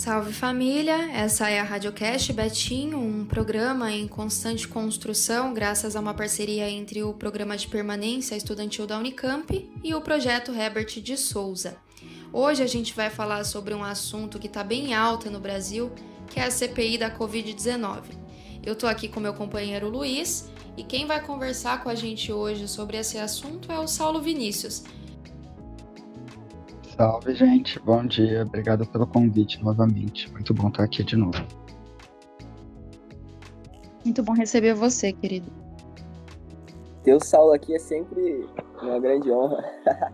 Salve família, essa é a Radiocast Betinho, um programa em constante construção graças a uma parceria entre o Programa de Permanência Estudantil da Unicamp e o Projeto Herbert de Souza. Hoje a gente vai falar sobre um assunto que está bem alta no Brasil, que é a CPI da Covid-19. Eu estou aqui com meu companheiro Luiz e quem vai conversar com a gente hoje sobre esse assunto é o Saulo Vinícius. Salve, gente. Bom dia. Obrigado pelo convite novamente. Muito bom estar aqui de novo. Muito bom receber você, querido. Ter o Saulo aqui é sempre uma grande honra.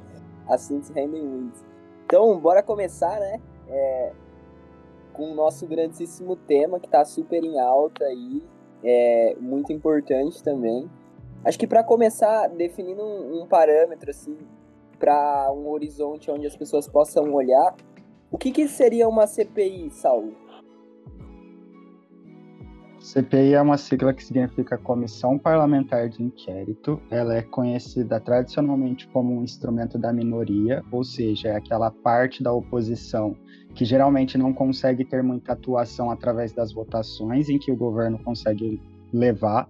Assuntos rendem muito. Então, bora começar, né? É, com o nosso grandíssimo tema que está super em alta aí, é muito importante também. Acho que para começar definindo um, um parâmetro assim para um horizonte onde as pessoas possam olhar, o que, que seria uma CPI, Saulo? CPI é uma sigla que significa Comissão Parlamentar de Inquérito. Ela é conhecida tradicionalmente como um instrumento da minoria, ou seja, é aquela parte da oposição que geralmente não consegue ter muita atuação através das votações em que o governo consegue levar.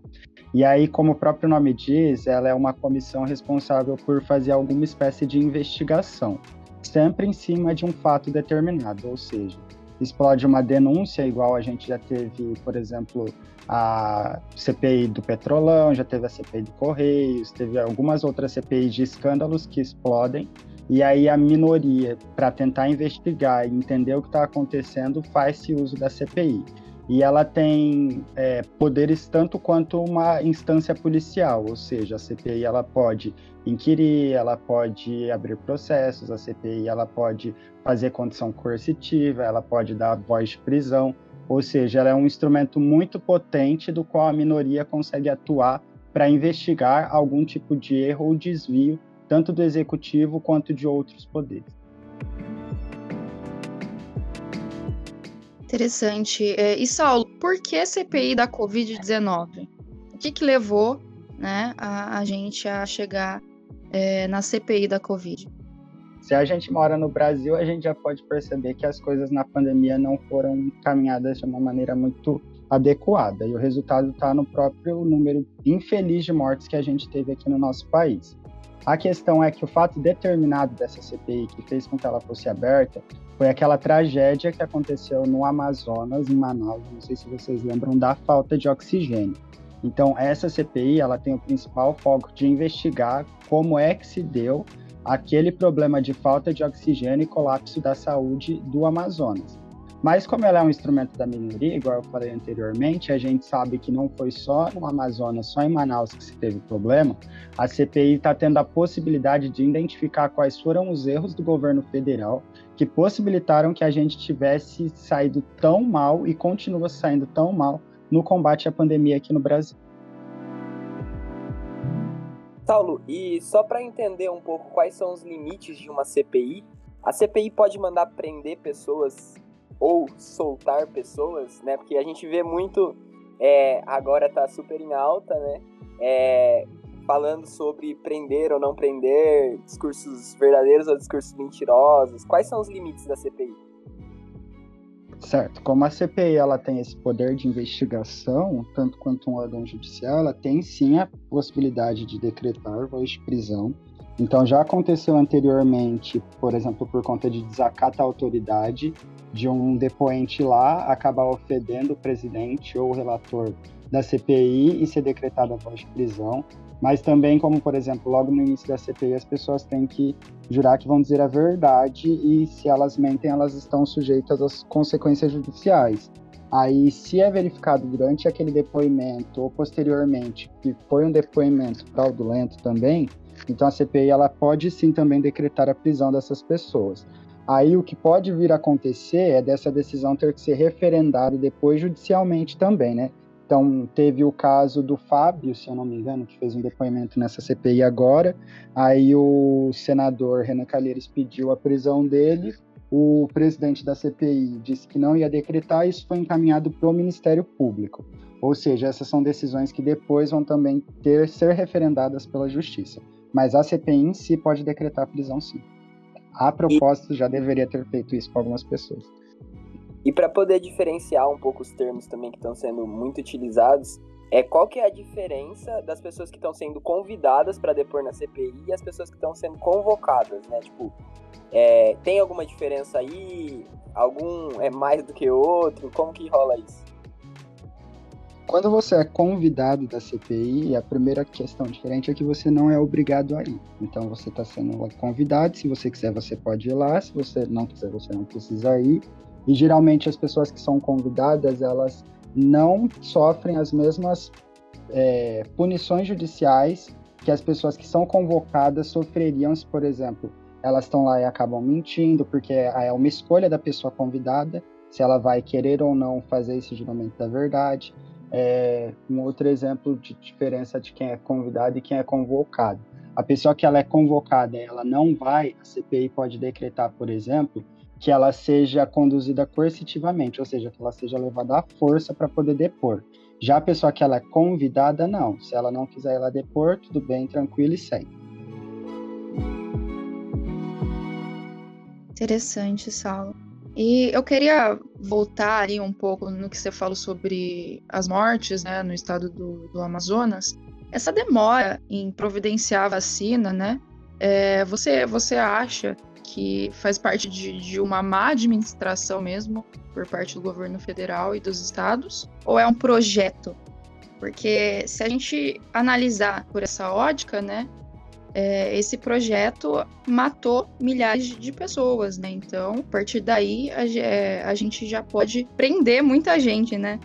E aí, como o próprio nome diz, ela é uma comissão responsável por fazer alguma espécie de investigação, sempre em cima de um fato determinado, ou seja, explode uma denúncia, igual a gente já teve, por exemplo, a CPI do Petrolão, já teve a CPI do Correios, teve algumas outras CPIs de escândalos que explodem, e aí a minoria, para tentar investigar e entender o que está acontecendo, faz-se uso da CPI e ela tem é, poderes tanto quanto uma instância policial, ou seja, a CPI ela pode inquirir, ela pode abrir processos, a CPI ela pode fazer condição coercitiva, ela pode dar voz de prisão, ou seja, ela é um instrumento muito potente do qual a minoria consegue atuar para investigar algum tipo de erro ou desvio, tanto do executivo quanto de outros poderes. Interessante. É, e Saulo, por que CPI da Covid-19? O que, que levou né, a, a gente a chegar é, na CPI da Covid? Se a gente mora no Brasil, a gente já pode perceber que as coisas na pandemia não foram caminhadas de uma maneira muito adequada. E o resultado está no próprio número infeliz de mortes que a gente teve aqui no nosso país. A questão é que o fato determinado dessa CPI, que fez com que ela fosse aberta, foi aquela tragédia que aconteceu no Amazonas, em Manaus, não sei se vocês lembram, da falta de oxigênio. Então, essa CPI, ela tem o principal foco de investigar como é que se deu aquele problema de falta de oxigênio e colapso da saúde do Amazonas. Mas como ela é um instrumento da minoria, igual eu falei anteriormente, a gente sabe que não foi só no Amazonas, só em Manaus que se teve problema. A CPI está tendo a possibilidade de identificar quais foram os erros do governo federal que possibilitaram que a gente tivesse saído tão mal e continua saindo tão mal no combate à pandemia aqui no Brasil. Saulo, e só para entender um pouco quais são os limites de uma CPI, a CPI pode mandar prender pessoas ou soltar pessoas, né? Porque a gente vê muito, é, agora tá super em alta, né? É, falando sobre prender ou não prender, discursos verdadeiros ou discursos mentirosos. Quais são os limites da CPI? Certo. Como a CPI ela tem esse poder de investigação, tanto quanto um órgão judicial, ela tem sim a possibilidade de decretar voz de prisão. Então já aconteceu anteriormente, por exemplo, por conta de desacato à autoridade, de um depoente lá acabar ofendendo o presidente ou o relator da CPI e ser decretada a voz de prisão mas também como, por exemplo, logo no início da CPI as pessoas têm que jurar que vão dizer a verdade e se elas mentem, elas estão sujeitas às consequências judiciais. Aí, se é verificado durante aquele depoimento ou posteriormente que foi um depoimento fraudulento também, então a CPI ela pode sim também decretar a prisão dessas pessoas. Aí o que pode vir a acontecer é dessa decisão ter que ser referendada depois judicialmente também, né? Então, teve o caso do Fábio, se eu não me engano, que fez um depoimento nessa CPI agora. Aí o senador Renan Calheiros pediu a prisão dele. O presidente da CPI disse que não ia decretar, isso foi encaminhado para o Ministério Público. Ou seja, essas são decisões que depois vão também ter ser referendadas pela Justiça. Mas a CPI em si pode decretar a prisão sim. A propósito, já deveria ter feito isso com algumas pessoas. E para poder diferenciar um pouco os termos também que estão sendo muito utilizados, é qual que é a diferença das pessoas que estão sendo convidadas para depor na CPI e as pessoas que estão sendo convocadas, né? Tipo, é, tem alguma diferença aí? Algum é mais do que outro? Como que rola isso? Quando você é convidado da CPI, a primeira questão diferente é que você não é obrigado a ir. Então você está sendo convidado, se você quiser você pode ir lá, se você não quiser você não precisa ir. E geralmente as pessoas que são convidadas, elas não sofrem as mesmas é, punições judiciais que as pessoas que são convocadas sofreriam se, por exemplo, elas estão lá e acabam mentindo, porque é uma escolha da pessoa convidada, se ela vai querer ou não fazer esse juramento da verdade. É um outro exemplo de diferença de quem é convidado e quem é convocado. A pessoa que ela é convocada, ela não vai, a CPI pode decretar, por exemplo, que ela seja conduzida coercitivamente, ou seja, que ela seja levada à força para poder depor. Já a pessoa que ela é convidada, não. Se ela não quiser lá depor, tudo bem, tranquilo e segue. Interessante, Saulo. E eu queria voltar aí um pouco no que você falou sobre as mortes né, no estado do, do Amazonas. Essa demora em providenciar a vacina, né? É, você, você acha que faz parte de, de uma má administração mesmo por parte do governo federal e dos estados? Ou é um projeto? Porque se a gente analisar por essa ótica, né, é, esse projeto matou milhares de pessoas, né? Então, a partir daí, a, é, a gente já pode prender muita gente, né?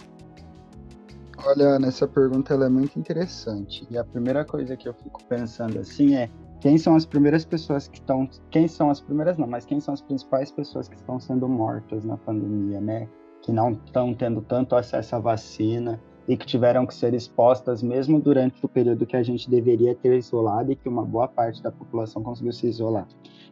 Olha, nessa pergunta ela é muito interessante. E a primeira coisa que eu fico pensando assim é quem são as primeiras pessoas que estão. Quem são as primeiras, não, mas quem são as principais pessoas que estão sendo mortas na pandemia, né? Que não estão tendo tanto acesso à vacina, e que tiveram que ser expostas mesmo durante o período que a gente deveria ter isolado e que uma boa parte da população conseguiu se isolar.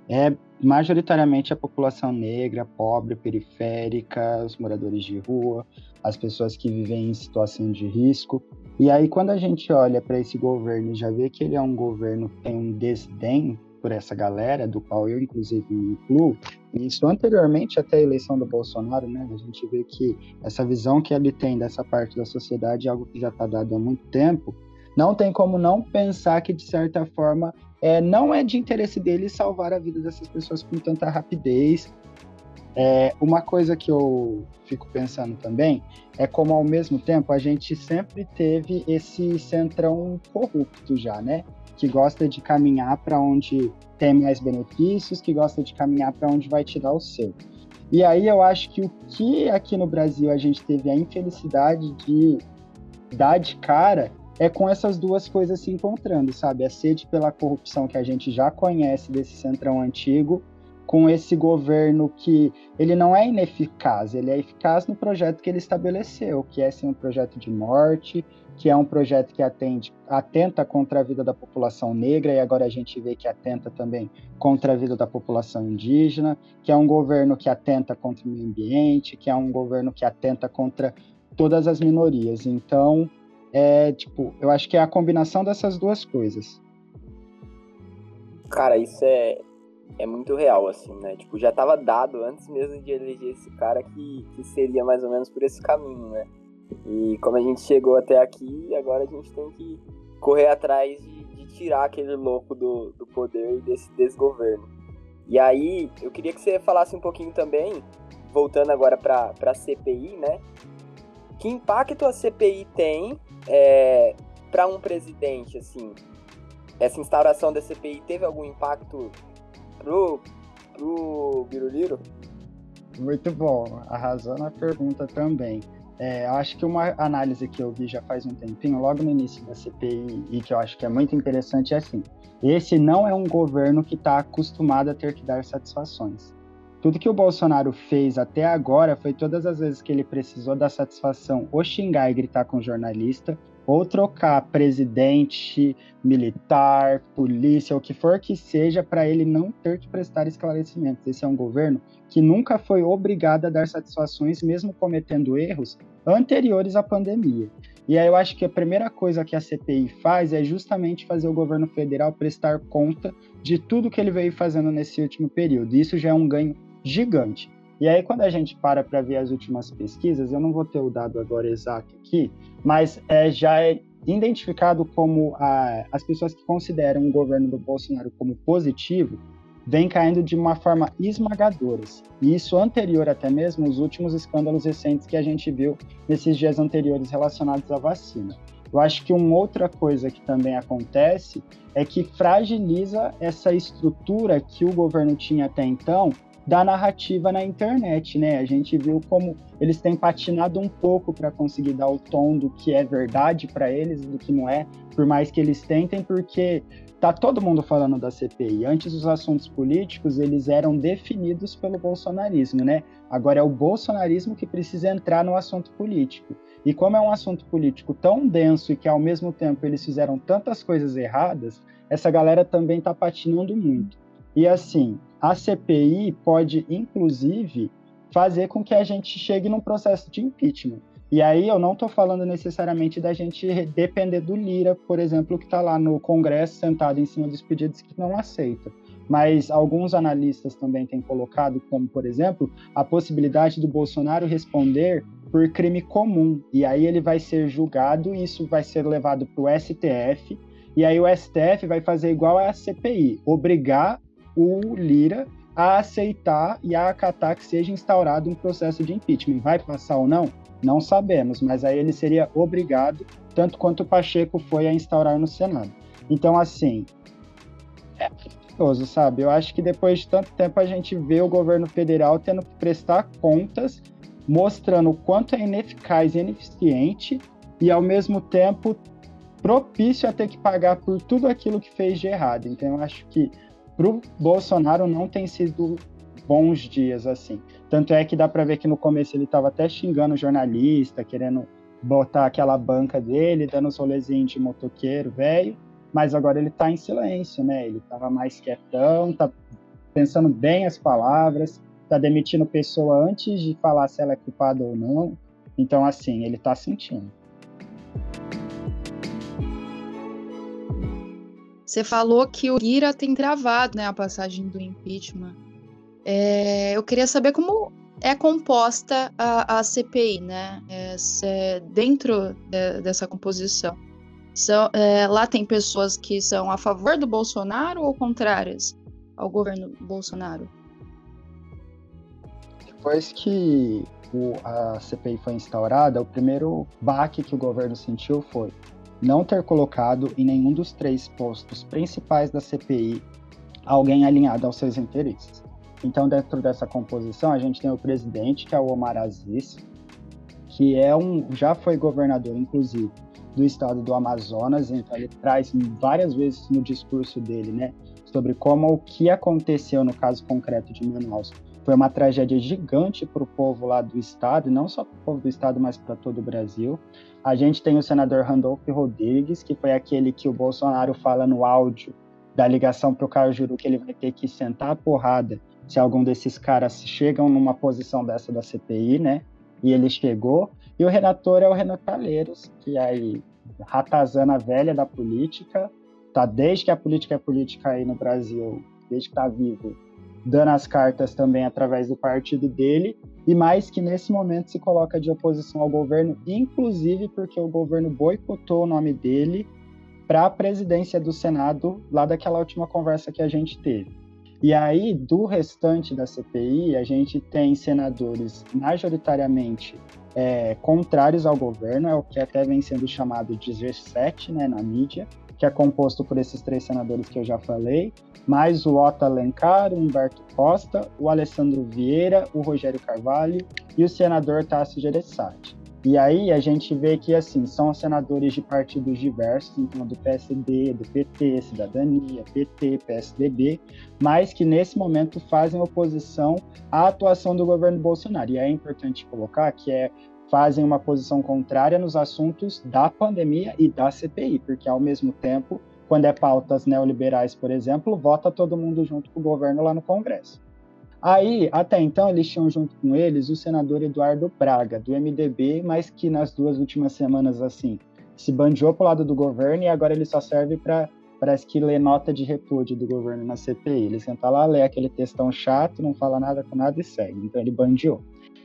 É majoritariamente a população negra, pobre, periférica, os moradores de rua, as pessoas que vivem em situação de risco. E aí, quando a gente olha para esse governo e já vê que ele é um governo que tem um desdém por essa galera, do qual eu inclusive me incluo, isso anteriormente até a eleição do Bolsonaro, né, a gente vê que essa visão que ele tem dessa parte da sociedade é algo que já está dado há muito tempo, não tem como não pensar que, de certa forma, é, não é de interesse dele salvar a vida dessas pessoas com tanta rapidez. É, uma coisa que eu fico pensando também é como, ao mesmo tempo, a gente sempre teve esse centrão corrupto já, né? Que gosta de caminhar para onde tem mais benefícios, que gosta de caminhar para onde vai tirar o seu. E aí eu acho que o que aqui no Brasil a gente teve a infelicidade de dar de cara é com essas duas coisas se encontrando, sabe? A sede pela corrupção que a gente já conhece desse centrão antigo, com esse governo que ele não é ineficaz, ele é eficaz no projeto que ele estabeleceu, que é sim um projeto de morte, que é um projeto que atende, atenta contra a vida da população negra, e agora a gente vê que atenta também contra a vida da população indígena, que é um governo que atenta contra o meio ambiente, que é um governo que atenta contra todas as minorias. Então, é tipo, eu acho que é a combinação dessas duas coisas. Cara, isso é, é muito real, assim, né? Tipo, já estava dado antes mesmo de eleger esse cara que, que seria mais ou menos por esse caminho, né? E como a gente chegou até aqui, agora a gente tem que correr atrás de, de tirar aquele louco do, do poder e desse desgoverno. E aí, eu queria que você falasse um pouquinho também, voltando agora para a CPI, né? Que impacto a CPI tem é, para um presidente, assim? Essa instauração da CPI teve algum impacto pro, pro Biruliro? Muito bom, arrasou na pergunta também. É, acho que uma análise que eu vi já faz um tempinho, logo no início da CPI, e que eu acho que é muito interessante, é assim: esse não é um governo que está acostumado a ter que dar satisfações. Tudo que o Bolsonaro fez até agora foi todas as vezes que ele precisou dar satisfação ou xingar e gritar com jornalista, ou trocar presidente, militar, polícia, o que for que seja, para ele não ter que prestar esclarecimentos. Esse é um governo que nunca foi obrigado a dar satisfações, mesmo cometendo erros anteriores à pandemia. E aí eu acho que a primeira coisa que a CPI faz é justamente fazer o governo federal prestar conta de tudo que ele veio fazendo nesse último período. Isso já é um ganho gigante. E aí, quando a gente para para ver as últimas pesquisas, eu não vou ter o dado agora exato aqui, mas é, já é identificado como a, as pessoas que consideram o governo do Bolsonaro como positivo vem caindo de uma forma esmagadora. E isso anterior até mesmo aos últimos escândalos recentes que a gente viu nesses dias anteriores relacionados à vacina. Eu acho que uma outra coisa que também acontece é que fragiliza essa estrutura que o governo tinha até então da narrativa na internet, né? A gente viu como eles têm patinado um pouco para conseguir dar o tom do que é verdade para eles, do que não é, por mais que eles tentem, porque tá todo mundo falando da CPI. Antes os assuntos políticos, eles eram definidos pelo bolsonarismo, né? Agora é o bolsonarismo que precisa entrar no assunto político. E como é um assunto político tão denso e que ao mesmo tempo eles fizeram tantas coisas erradas, essa galera também tá patinando muito. E assim, a CPI pode inclusive fazer com que a gente chegue num processo de impeachment. E aí eu não estou falando necessariamente da gente depender do Lira, por exemplo, que está lá no Congresso sentado em cima dos pedidos que não aceita. Mas alguns analistas também têm colocado, como por exemplo, a possibilidade do Bolsonaro responder por crime comum. E aí ele vai ser julgado e isso vai ser levado para o STF. E aí o STF vai fazer igual a CPI, obrigar o Lira a aceitar e a acatar que seja instaurado um processo de impeachment. Vai passar ou não? Não sabemos, mas aí ele seria obrigado, tanto quanto o Pacheco foi a instaurar no Senado. Então, assim, é perigoso, sabe? Eu acho que depois de tanto tempo a gente vê o governo federal tendo que prestar contas, mostrando o quanto é ineficaz e ineficiente, e ao mesmo tempo propício a ter que pagar por tudo aquilo que fez de errado. Então, eu acho que para o Bolsonaro não tem sido bons dias assim. Tanto é que dá para ver que no começo ele estava até xingando o jornalista, querendo botar aquela banca dele, dando os rolezinhos de motoqueiro velho, mas agora ele está em silêncio, né? Ele estava mais quietão, tá pensando bem as palavras, tá demitindo pessoa antes de falar se ela é culpada ou não. Então, assim, ele está sentindo. Você falou que o Ira tem travado né, a passagem do impeachment. É, eu queria saber como é composta a, a CPI, né? É, dentro de, dessa composição. São, é, lá tem pessoas que são a favor do Bolsonaro ou contrárias ao governo Bolsonaro? Depois que o, a CPI foi instaurada, o primeiro baque que o governo sentiu foi não ter colocado em nenhum dos três postos principais da CPI alguém alinhado aos seus interesses. Então, dentro dessa composição, a gente tem o presidente, que é o Omar Aziz, que é um, já foi governador, inclusive, do estado do Amazonas, então ele traz várias vezes no discurso dele, né, sobre como o que aconteceu no caso concreto de Manaus foi uma tragédia gigante para o povo lá do estado, e não só para o povo do estado, mas para todo o Brasil. A gente tem o senador Randolph Rodrigues, que foi aquele que o Bolsonaro fala no áudio da ligação para o Cajuru que ele vai ter que sentar a porrada se algum desses caras chegam numa posição dessa da CPI, né? E ele chegou. E o relator é o Renan Calheiros, que é aí ratazana velha da política, tá desde que a política é política aí no Brasil, desde que tá vivo, dando as cartas também através do partido dele, e mais que nesse momento se coloca de oposição ao governo, inclusive porque o governo boicotou o nome dele para a presidência do Senado lá daquela última conversa que a gente teve. E aí, do restante da CPI, a gente tem senadores majoritariamente é, contrários ao governo, é o que até vem sendo chamado de G7 né, na mídia, que é composto por esses três senadores que eu já falei, mais o Otto Alencar, o Humberto Costa, o Alessandro Vieira, o Rogério Carvalho e o senador Tasso Gereissati. E aí a gente vê que assim são senadores de partidos diversos, então do PSD, do PT, Cidadania, PT, PSDB, mas que nesse momento fazem oposição à atuação do governo Bolsonaro. E é importante colocar que é fazem uma posição contrária nos assuntos da pandemia e da CPI, porque ao mesmo tempo, quando é pautas neoliberais, por exemplo, vota todo mundo junto com o governo lá no Congresso. Aí, até então, eles tinham junto com eles o senador Eduardo Braga, do MDB, mas que nas duas últimas semanas, assim, se bandiou para o lado do governo e agora ele só serve para parece que lê nota de repúdio do governo na CPI. Ele senta lá, lê aquele textão chato, não fala nada com nada e segue. Então ele bandiou.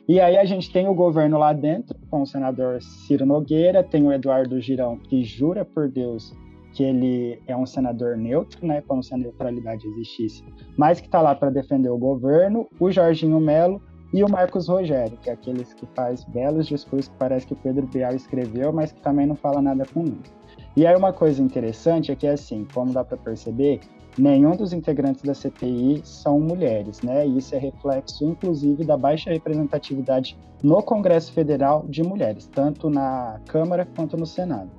E aí a gente tem o governo lá dentro, com o senador Ciro Nogueira, tem o Eduardo Girão, que jura por Deus que ele é um senador neutro, né, como se a neutralidade existisse, mas que está lá para defender o governo, o Jorginho Melo e o Marcos Rogério, que é aqueles que faz belos discursos que parece que o Pedro Bial escreveu, mas que também não fala nada com ninguém. E aí uma coisa interessante é que, assim, como dá para perceber, nenhum dos integrantes da CPI são mulheres, né? Isso é reflexo, inclusive, da baixa representatividade no Congresso Federal de mulheres, tanto na Câmara quanto no Senado.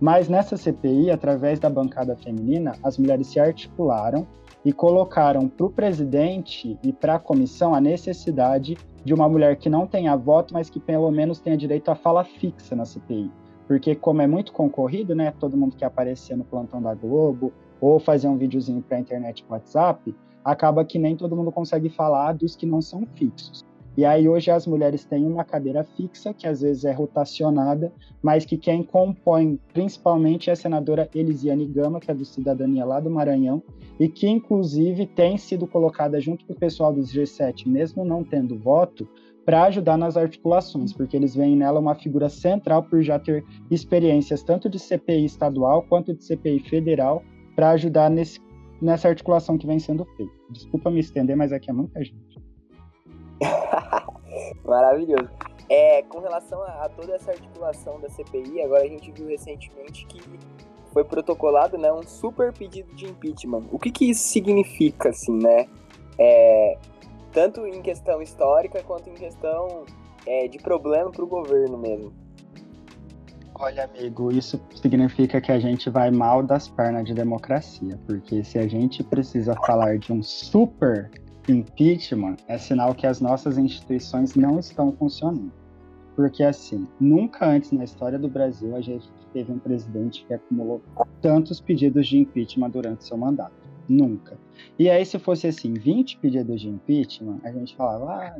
Mas nessa CPI, através da bancada feminina, as mulheres se articularam e colocaram para o presidente e para a comissão a necessidade de uma mulher que não tenha voto, mas que pelo menos tenha direito à fala fixa na CPI porque como é muito concorrido, né, todo mundo quer aparecer no plantão da Globo ou fazer um videozinho para a internet WhatsApp, acaba que nem todo mundo consegue falar dos que não são fixos. E aí hoje as mulheres têm uma cadeira fixa, que às vezes é rotacionada, mas que quem compõe principalmente é a senadora Elisiane Gama, que é do Cidadania lá do Maranhão, e que inclusive tem sido colocada junto com o pessoal dos G7, mesmo não tendo voto, para ajudar nas articulações, porque eles veem nela uma figura central por já ter experiências tanto de CPI estadual quanto de CPI federal para ajudar nesse, nessa articulação que vem sendo feita. Desculpa me estender, mas aqui é muita gente. Maravilhoso. É, com relação a, a, toda essa articulação da CPI, agora a gente viu recentemente que foi protocolado né, um super pedido de impeachment. O que, que isso significa, assim, né? É, tanto em questão histórica quanto em questão é, de problema para o governo mesmo. Olha, amigo, isso significa que a gente vai mal das pernas de democracia, porque se a gente precisa falar de um super impeachment, é sinal que as nossas instituições não estão funcionando. Porque, assim, nunca antes na história do Brasil a gente teve um presidente que acumulou tantos pedidos de impeachment durante seu mandato. Nunca. E aí, se fosse assim, 20 pedidos de impeachment, a gente falava, ah,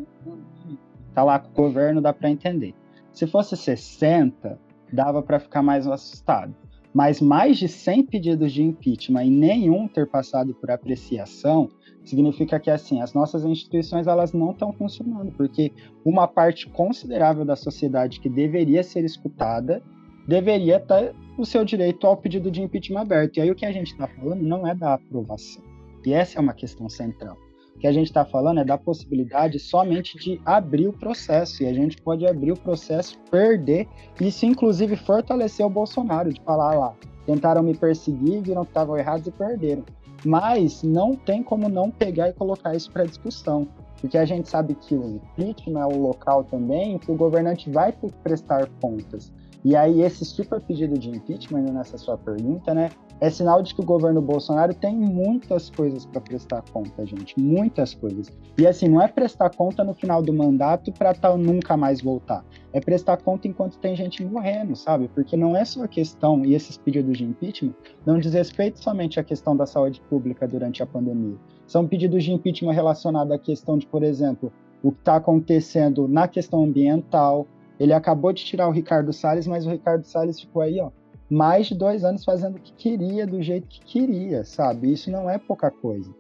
tá lá com o governo, dá para entender. Se fosse 60, dava para ficar mais assustado. Mas mais de 100 pedidos de impeachment e nenhum ter passado por apreciação, significa que assim, as nossas instituições elas não estão funcionando, porque uma parte considerável da sociedade que deveria ser escutada deveria tá o seu direito ao pedido de impeachment aberto. E aí o que a gente está falando não é da aprovação. E essa é uma questão central. Que a gente está falando é da possibilidade somente de abrir o processo. E a gente pode abrir o processo, perder, isso inclusive fortalecer o Bolsonaro, de falar lá, tentaram me perseguir, viram que estavam errados e perderam. Mas não tem como não pegar e colocar isso para discussão. Porque a gente sabe que o impeachment é o local também que o governante vai prestar contas. E aí, esse super pedido de impeachment, nessa sua pergunta, né, é sinal de que o governo Bolsonaro tem muitas coisas para prestar conta, gente. Muitas coisas. E assim, não é prestar conta no final do mandato para tal nunca mais voltar. É prestar conta enquanto tem gente morrendo, sabe? Porque não é só a questão, e esses pedidos de impeachment não diz respeito somente à questão da saúde pública durante a pandemia. São pedidos de impeachment relacionados à questão de, por exemplo, o que está acontecendo na questão ambiental, ele acabou de tirar o Ricardo Salles, mas o Ricardo Salles ficou aí, ó, mais de dois anos fazendo o que queria, do jeito que queria, sabe? Isso não é pouca coisa.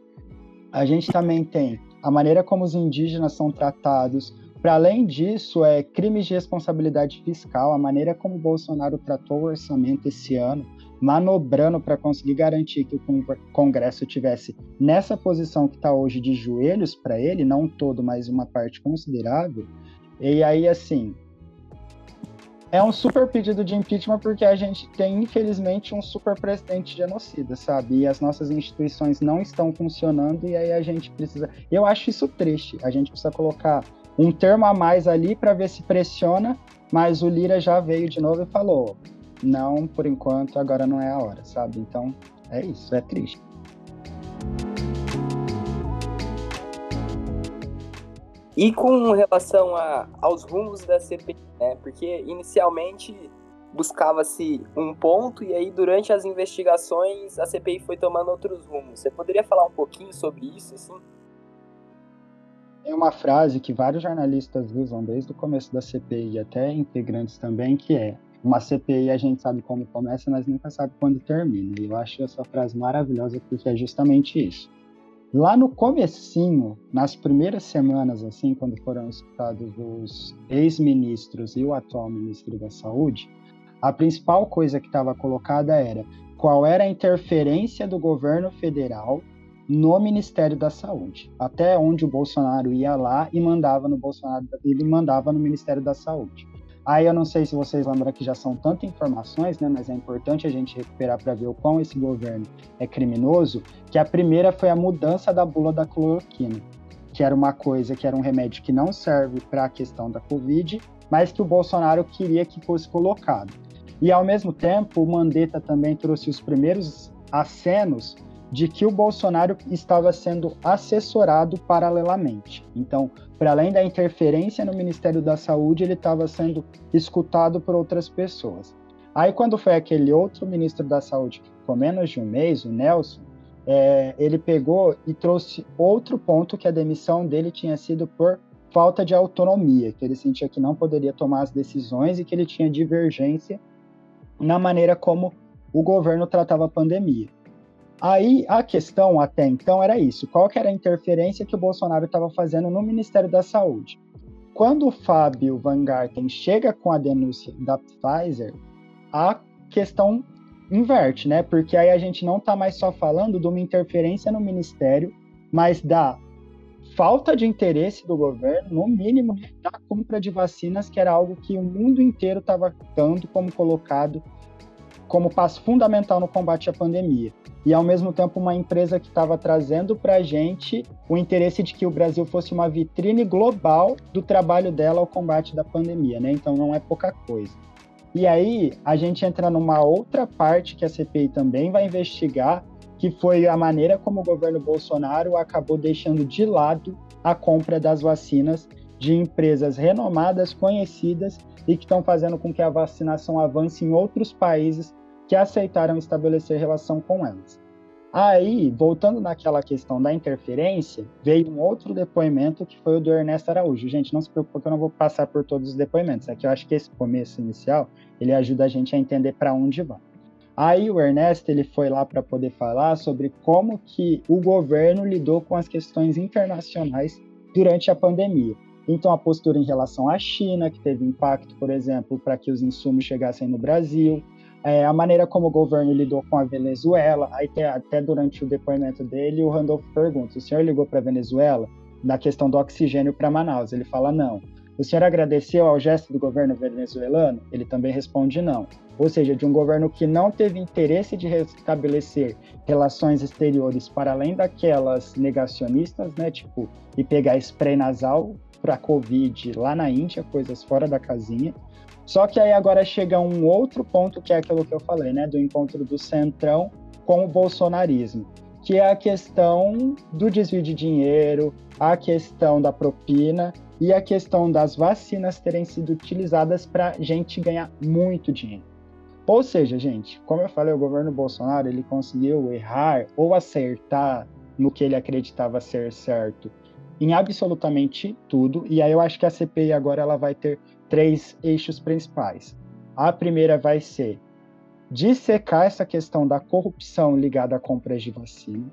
A gente também tem a maneira como os indígenas são tratados. Para além disso, é crimes de responsabilidade fiscal, a maneira como Bolsonaro tratou o orçamento esse ano, manobrando para conseguir garantir que o Congresso tivesse nessa posição que está hoje de joelhos para ele, não todo, mas uma parte considerável. E aí, assim, é um super pedido de impeachment porque a gente tem, infelizmente, um super presidente genocida, sabe? E as nossas instituições não estão funcionando e aí a gente precisa. Eu acho isso triste. A gente precisa colocar um termo a mais ali para ver se pressiona, mas o Lira já veio de novo e falou: não, por enquanto, agora não é a hora, sabe? Então, é isso, é triste. E com relação a, aos rumos da CPI, né? Porque inicialmente buscava-se um ponto e aí durante as investigações a CPI foi tomando outros rumos. Você poderia falar um pouquinho sobre isso, assim? Tem uma frase que vários jornalistas usam desde o começo da CPI, até integrantes também, que é uma CPI a gente sabe como começa, mas nunca sabe quando termina. E eu acho essa frase maravilhosa porque é justamente isso. Lá no comecinho, nas primeiras semanas, assim, quando foram escutados os ex-ministros e o atual ministro da Saúde, a principal coisa que estava colocada era qual era a interferência do governo federal no Ministério da Saúde, até onde o Bolsonaro ia lá e mandava no Bolsonaro, ele mandava no Ministério da Saúde. Aí eu não sei se vocês lembram que já são tantas informações, né, mas é importante a gente recuperar para ver o quão esse governo é criminoso, que a primeira foi a mudança da bula da cloroquina, que era uma coisa, que era um remédio que não serve para a questão da Covid, mas que o Bolsonaro queria que fosse colocado. E ao mesmo tempo, o Mandetta também trouxe os primeiros acenos de que o Bolsonaro estava sendo assessorado paralelamente. Então, para além da interferência no Ministério da Saúde, ele estava sendo escutado por outras pessoas. Aí, quando foi aquele outro ministro da Saúde, que ficou menos de um mês, o Nelson, é, ele pegou e trouxe outro ponto que a demissão dele tinha sido por falta de autonomia, que ele sentia que não poderia tomar as decisões e que ele tinha divergência na maneira como o governo tratava a pandemia. Aí a questão até então era isso: qual que era a interferência que o Bolsonaro estava fazendo no Ministério da Saúde? Quando o Fábio Van Garten chega com a denúncia da Pfizer, a questão inverte, né? Porque aí a gente não está mais só falando de uma interferência no ministério, mas da falta de interesse do governo, no mínimo, da compra de vacinas, que era algo que o mundo inteiro estava dando como colocado como passo fundamental no combate à pandemia e ao mesmo tempo uma empresa que estava trazendo para a gente o interesse de que o Brasil fosse uma vitrine global do trabalho dela ao combate da pandemia, né? Então não é pouca coisa. E aí a gente entra numa outra parte que a CPI também vai investigar, que foi a maneira como o governo Bolsonaro acabou deixando de lado a compra das vacinas de empresas renomadas, conhecidas e que estão fazendo com que a vacinação avance em outros países que aceitaram estabelecer relação com elas. Aí, voltando naquela questão da interferência, veio um outro depoimento que foi o do Ernesto Araújo. Gente, não se preocupe que eu não vou passar por todos os depoimentos. É eu acho que esse começo inicial, ele ajuda a gente a entender para onde vai. Aí o Ernesto ele foi lá para poder falar sobre como que o governo lidou com as questões internacionais durante a pandemia. Então a postura em relação à China, que teve impacto, por exemplo, para que os insumos chegassem no Brasil, é, a maneira como o governo lidou com a Venezuela. Aí até durante o depoimento dele, o Randolph pergunta: o senhor ligou para a Venezuela na questão do oxigênio para Manaus? Ele fala não. O senhor agradeceu ao gesto do governo venezuelano? Ele também responde não. Ou seja, de um governo que não teve interesse de restabelecer relações exteriores para além daquelas negacionistas, né, tipo, e pegar spray nasal para Covid lá na Índia, coisas fora da casinha. Só que aí agora chega um outro ponto que é aquilo que eu falei, né, do encontro do centrão com o bolsonarismo, que é a questão do desvio de dinheiro, a questão da propina e a questão das vacinas terem sido utilizadas para gente ganhar muito dinheiro. Ou seja, gente, como eu falei, o governo Bolsonaro ele conseguiu errar ou acertar no que ele acreditava ser certo em absolutamente tudo. E aí eu acho que a CPI agora ela vai ter três eixos principais. A primeira vai ser dissecar essa questão da corrupção ligada a compras de vacina.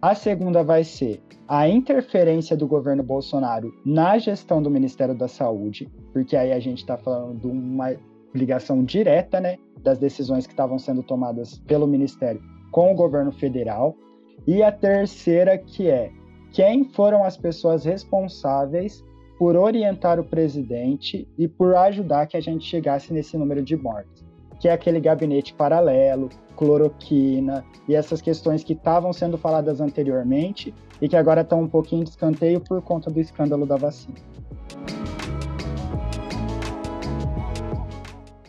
A segunda vai ser a interferência do governo Bolsonaro na gestão do Ministério da Saúde, porque aí a gente está falando de uma ligação direta né, das decisões que estavam sendo tomadas pelo Ministério com o governo federal. E a terceira, que é quem foram as pessoas responsáveis por orientar o presidente e por ajudar que a gente chegasse nesse número de mortes, que é aquele gabinete paralelo, cloroquina e essas questões que estavam sendo faladas anteriormente e que agora estão um pouquinho de escanteio por conta do escândalo da vacina.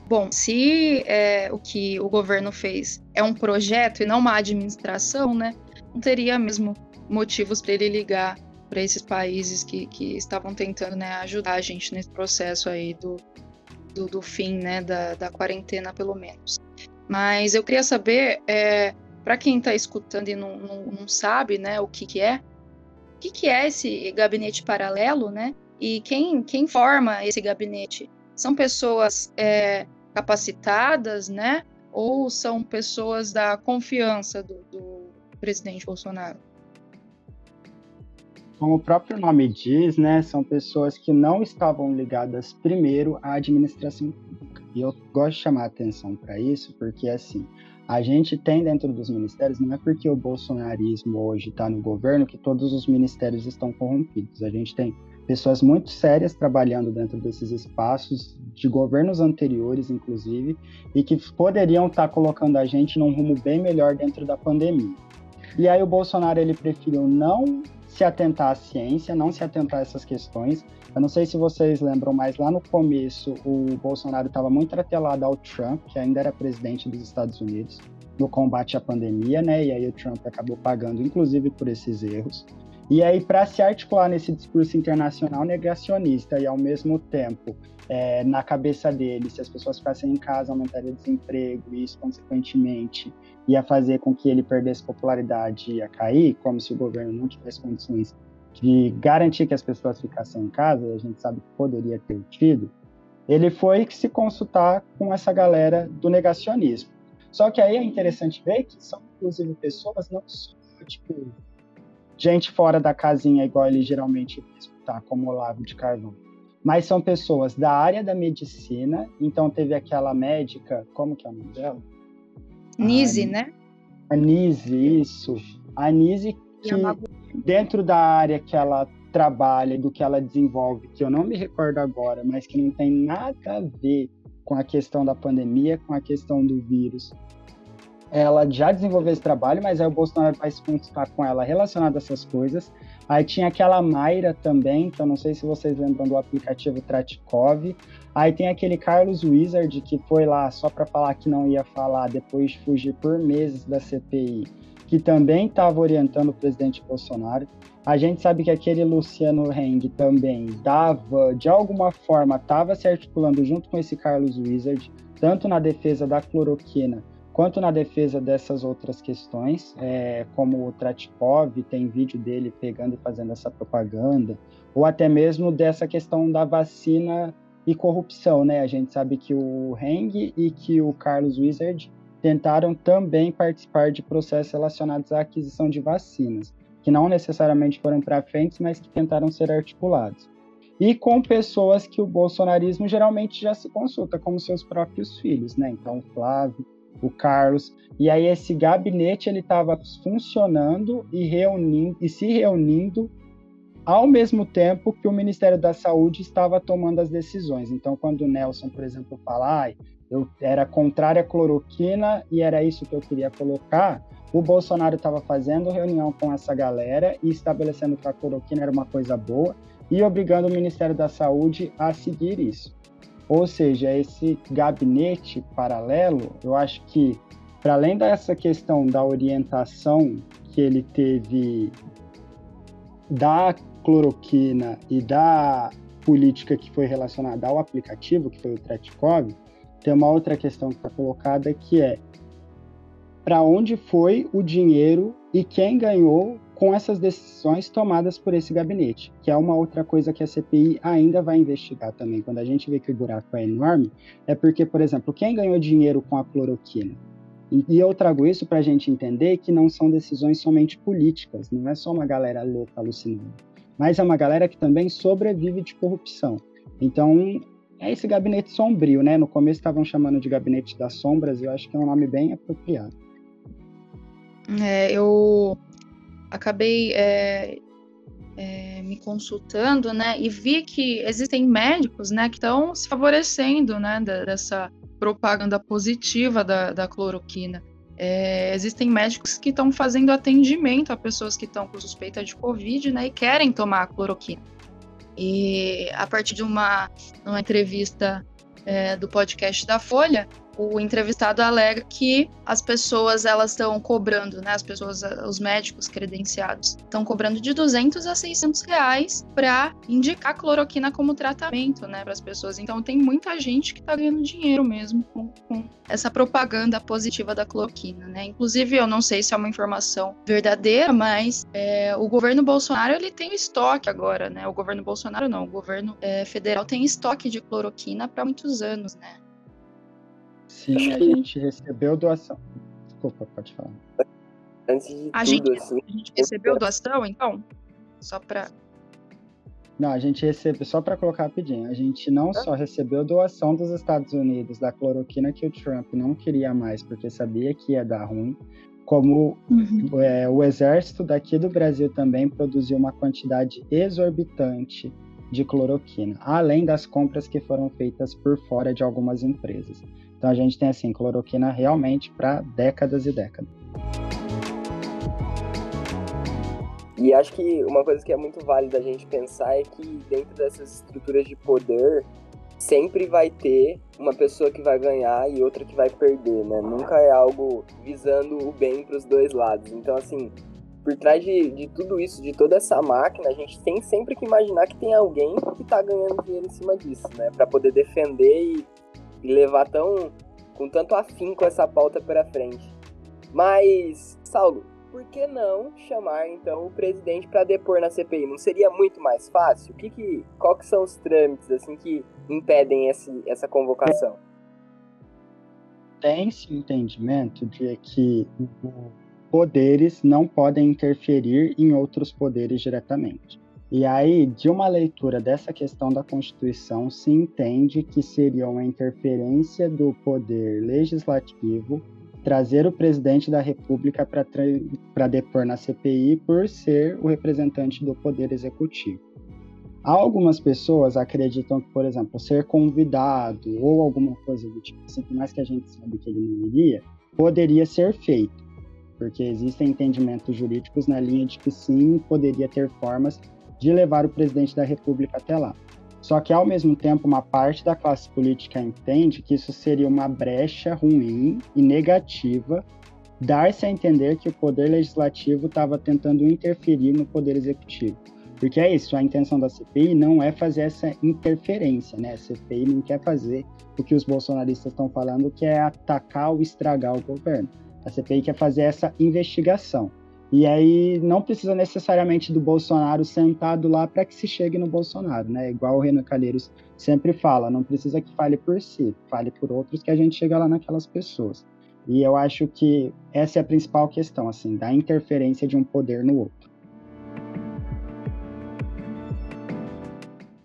Bom, se é, o que o governo fez é um projeto e não uma administração, né, não teria mesmo motivos para ele ligar para esses países que, que estavam tentando né, ajudar a gente nesse processo aí do, do, do fim né, da, da quarentena, pelo menos. Mas eu queria saber, é, para quem está escutando e não, não, não, sabe né, o que, que é, o que, que é esse gabinete paralelo, né? E quem, quem forma esse gabinete? São pessoas é, capacitadas, né? Ou são pessoas da confiança do, do presidente Bolsonaro? Como o próprio nome diz, né, são pessoas que não estavam ligadas primeiro à administração pública. E eu gosto de chamar a atenção para isso, porque assim, a gente tem dentro dos ministérios, não é porque o bolsonarismo hoje está no governo que todos os ministérios estão corrompidos. A gente tem pessoas muito sérias trabalhando dentro desses espaços, de governos anteriores, inclusive, e que poderiam estar tá colocando a gente num rumo bem melhor dentro da pandemia. E aí o Bolsonaro ele preferiu não se atentar à ciência, não se atentar a essas questões. Eu não sei se vocês lembram, mas lá no começo o Bolsonaro estava muito atrelado ao Trump, que ainda era presidente dos Estados Unidos, no combate à pandemia, né? E aí o Trump acabou pagando, inclusive, por esses erros. E aí, para se articular nesse discurso internacional negacionista e, ao mesmo tempo, é, na cabeça dele, se as pessoas ficassem em casa, aumentaria o desemprego, e isso, consequentemente, ia fazer com que ele perdesse popularidade e ia cair, como se o governo não tivesse condições de garantir que as pessoas ficassem em casa, e a gente sabe que poderia ter tido, ele foi se consultar com essa galera do negacionismo. Só que aí é interessante ver que são, inclusive, pessoas não só, tipo, gente fora da casinha, igual ele geralmente tá, como o Lago de Carvão, mas são pessoas da área da medicina, então teve aquela médica, como que é o nome dela? Nise, né? A Nise, isso. A Nise que dentro da área que ela trabalha, do que ela desenvolve, que eu não me recordo agora, mas que não tem nada a ver com a questão da pandemia, com a questão do vírus. Ela já desenvolveu esse trabalho, mas aí o Bolsonaro vai se consultar com ela relacionado a essas coisas. Aí tinha aquela Mayra também, que eu não sei se vocês lembram do aplicativo Tratikov. Aí tem aquele Carlos Wizard, que foi lá só para falar que não ia falar, depois de fugir por meses da CPI, que também estava orientando o presidente Bolsonaro. A gente sabe que aquele Luciano Heng também dava, de alguma forma, estava se articulando junto com esse Carlos Wizard, tanto na defesa da cloroquina quanto na defesa dessas outras questões, é, como o Tratkov, tem vídeo dele pegando e fazendo essa propaganda, ou até mesmo dessa questão da vacina e corrupção, né? A gente sabe que o Heng e que o Carlos Wizard tentaram também participar de processos relacionados à aquisição de vacinas, que não necessariamente foram para frente, mas que tentaram ser articulados. E com pessoas que o bolsonarismo geralmente já se consulta, como seus próprios filhos, né? Então, Flávio, o Carlos. E aí esse gabinete ele estava funcionando e reunindo e se reunindo ao mesmo tempo que o Ministério da Saúde estava tomando as decisões. Então, quando o Nelson, por exemplo, fala, ah, eu era contrária à cloroquina e era isso que eu queria colocar, o Bolsonaro estava fazendo reunião com essa galera e estabelecendo que a cloroquina era uma coisa boa e obrigando o Ministério da Saúde a seguir isso. Ou seja, esse gabinete paralelo, eu acho que, para além dessa questão da orientação que ele teve da cloroquina e da política que foi relacionada ao aplicativo, que foi o Tretkov, tem uma outra questão que está colocada que é para onde foi o dinheiro e quem ganhou com essas decisões tomadas por esse gabinete, que é uma outra coisa que a CPI ainda vai investigar também. Quando a gente vê que o buraco é enorme, é porque, por exemplo, quem ganhou dinheiro com a cloroquina? E, eu trago isso para a gente entender que não são decisões somente políticas, não é só uma galera louca alucinando, mas é uma galera que também sobrevive de corrupção. Então, é esse gabinete sombrio, né? No começo estavam chamando de gabinete das sombras, e eu acho que é um nome bem apropriado. É, eu acabei é, é, me consultando, né, e vi que existem médicos, né, que estão se favorecendo, né, dessa propaganda positiva da, da cloroquina. É, existem médicos que estão fazendo atendimento a pessoas que estão com suspeita de Covid, né, e querem tomar cloroquina. E a partir de uma, uma entrevista é, do podcast da Folha, o entrevistado alega que as pessoas elas estão cobrando, né, as pessoas, os médicos credenciados, estão cobrando de 200 a 600 reais para indicar cloroquina como tratamento, né, para as pessoas. Então tem muita gente que está ganhando dinheiro mesmo com, com, essa propaganda positiva da cloroquina, né. Inclusive eu não sei se é uma informação verdadeira, mas é, o governo Bolsonaro ele tem estoque agora, né. O governo Bolsonaro não, o governo é, federal tem estoque de cloroquina para muitos anos, né. Sim, a gente recebeu doação. Desculpa, pode falar. Antes de A tudo, gente, assim, a gente recebeu doação, então? Só pra. Não, a gente recebeu, só para colocar rapidinho, a gente não só recebeu doação dos Estados Unidos da cloroquina que o Trump não queria mais porque sabia que ia dar ruim, como é, o exército daqui do Brasil também produziu uma quantidade exorbitante de cloroquina, além das compras que foram feitas por fora de algumas empresas. Então a gente tem assim cloroquina realmente para décadas e décadas. E acho que uma coisa que é muito válida a gente pensar é que dentro dessas estruturas de poder sempre vai ter uma pessoa que vai ganhar e outra que vai perder, né? Nunca é algo visando o bem para os dois lados. Então, assim, por trás de, de tudo isso, de toda essa máquina, a gente tem sempre que imaginar que tem alguém que está ganhando dinheiro em cima disso, né? Para poder defender e, e levar tão com tanto afinco essa pauta para frente. Mas, Saulo, por que não chamar então o presidente para depor na CPI? Não seria muito mais fácil? O que que, qual que são os trâmites assim que impedem esse, essa convocação? Tem-se entendimento de que poderes não podem interferir em outros poderes diretamente. E aí, de uma leitura dessa questão da Constituição, se entende que seria uma interferência do poder legislativo trazer o presidente da República para depor na CPI por ser o representante do Poder Executivo. Algumas pessoas acreditam que, por exemplo, ser convidado ou alguma coisa do tipo assim, por mais que a gente sabe que ele não iria, poderia ser feito, porque existem entendimentos jurídicos na linha de que sim, poderia ter formas de levar o presidente da República até lá. Só que, ao mesmo tempo, uma parte da classe política entende que isso seria uma brecha ruim e negativa, dar-se a entender que o poder legislativo estava tentando interferir no poder executivo. Porque é isso, a intenção da CPI não é fazer essa interferência, né? A CPI não quer fazer o que os bolsonaristas estão falando, que é atacar ou estragar o governo. A CPI quer fazer essa investigação. E aí não precisa necessariamente do Bolsonaro sentado lá para que se chegue no Bolsonaro, né? Igual o Renan Calheiros sempre fala, não precisa que fale por si, fale por outros que a gente chega lá naquelas pessoas. E eu acho que essa é a principal questão, assim, da interferência de um poder no outro.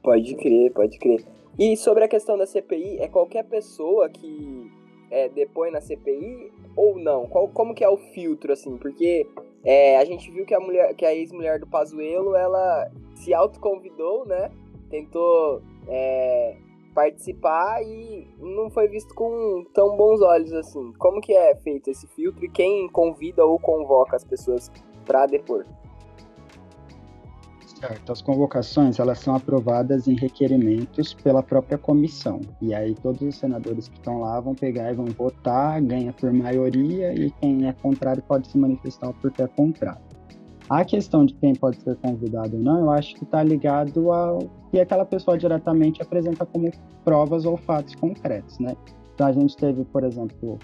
Pode crer, pode crer. E sobre a questão da CPI, é qualquer pessoa que é, depõe na CPI ou não? Qual, como que é o filtro, assim? Porque é, a gente viu que a mulher, que a ex-mulher do Pazuello, ela se autoconvidou, né? Tentou é, participar e não foi visto com tão bons olhos assim. Como que é feito esse filtro e quem convida ou convoca as pessoas para depor? Certo. As convocações elas são aprovadas em requerimentos pela própria comissão. E aí todos os senadores que estão lá vão pegar e vão votar, ganha por maioria, e quem é contrário pode se manifestar porque é contrário. A questão de quem pode ser convidado ou não, eu acho que está ligado ao que aquela pessoa diretamente apresenta como provas ou fatos concretos, né? Então a gente teve, por exemplo,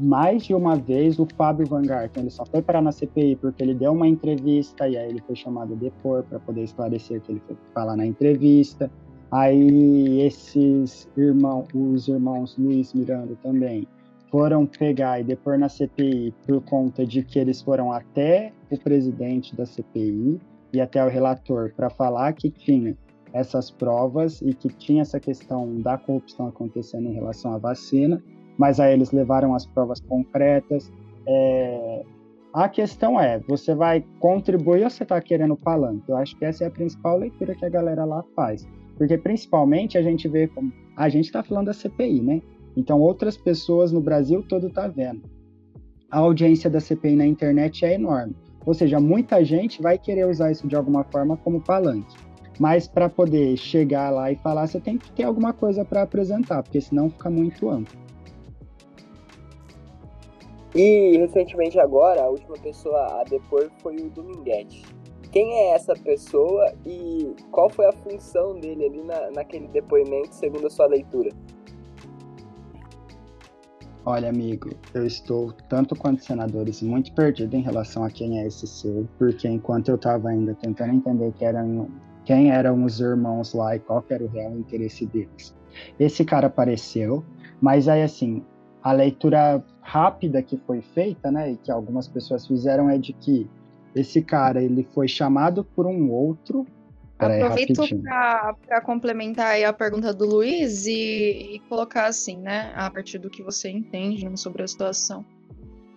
mais de uma vez o Fábio Van Garten, ele só foi parar na CPI porque ele deu uma entrevista e aí ele foi chamado a depor para poder esclarecer o que ele foi falar na entrevista. Aí esses irmãos, os irmãos Luiz Miranda também, foram pegar e depor na CPI por conta de que eles foram até o presidente da CPI e até o relator para falar que tinha essas provas e que tinha essa questão da corrupção acontecendo em relação à vacina mas aí eles levaram as provas concretas. É... A questão é, você vai contribuir ou você está querendo palanque? Eu acho que essa é a principal leitura que a galera lá faz. Porque principalmente a gente vê como. A gente está falando da CPI, né? Então outras pessoas no Brasil todo tá vendo. A audiência da CPI na internet é enorme. Ou seja, muita gente vai querer usar isso de alguma forma como palanque. Mas para poder chegar lá e falar, você tem que ter alguma coisa para apresentar, porque senão fica muito amplo. E recentemente agora, a última pessoa a depor foi o Dominguete. Quem é essa pessoa e qual foi a função dele ali na, naquele depoimento, segundo a sua leitura? Olha, amigo, eu estou, tanto quanto senadores, muito perdido em relação a quem é esse ser, porque enquanto eu estava ainda tentando entender que quem eram os irmãos lá e qual era o real interesse deles. Esse cara apareceu, mas aí assim, a leitura rápida que foi feita, né, e que algumas pessoas fizeram é de que esse cara ele foi chamado por um outro. Aproveito para complementar a pergunta do Luiz e, e, colocar assim, né, a partir do que você entende né, sobre a situação.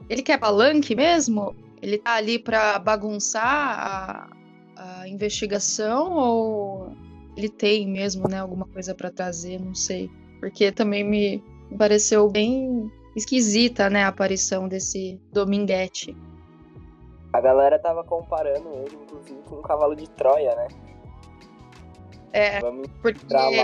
Ele quer palanque mesmo? Ele tá ali para bagunçar a, a investigação ou ele tem mesmo, né, alguma coisa para trazer? Não sei, porque também me pareceu bem esquisita, né, a aparição desse Dominguete. A galera tava comparando ele, inclusive, com um cavalo de Troia, né? É, Vamos porque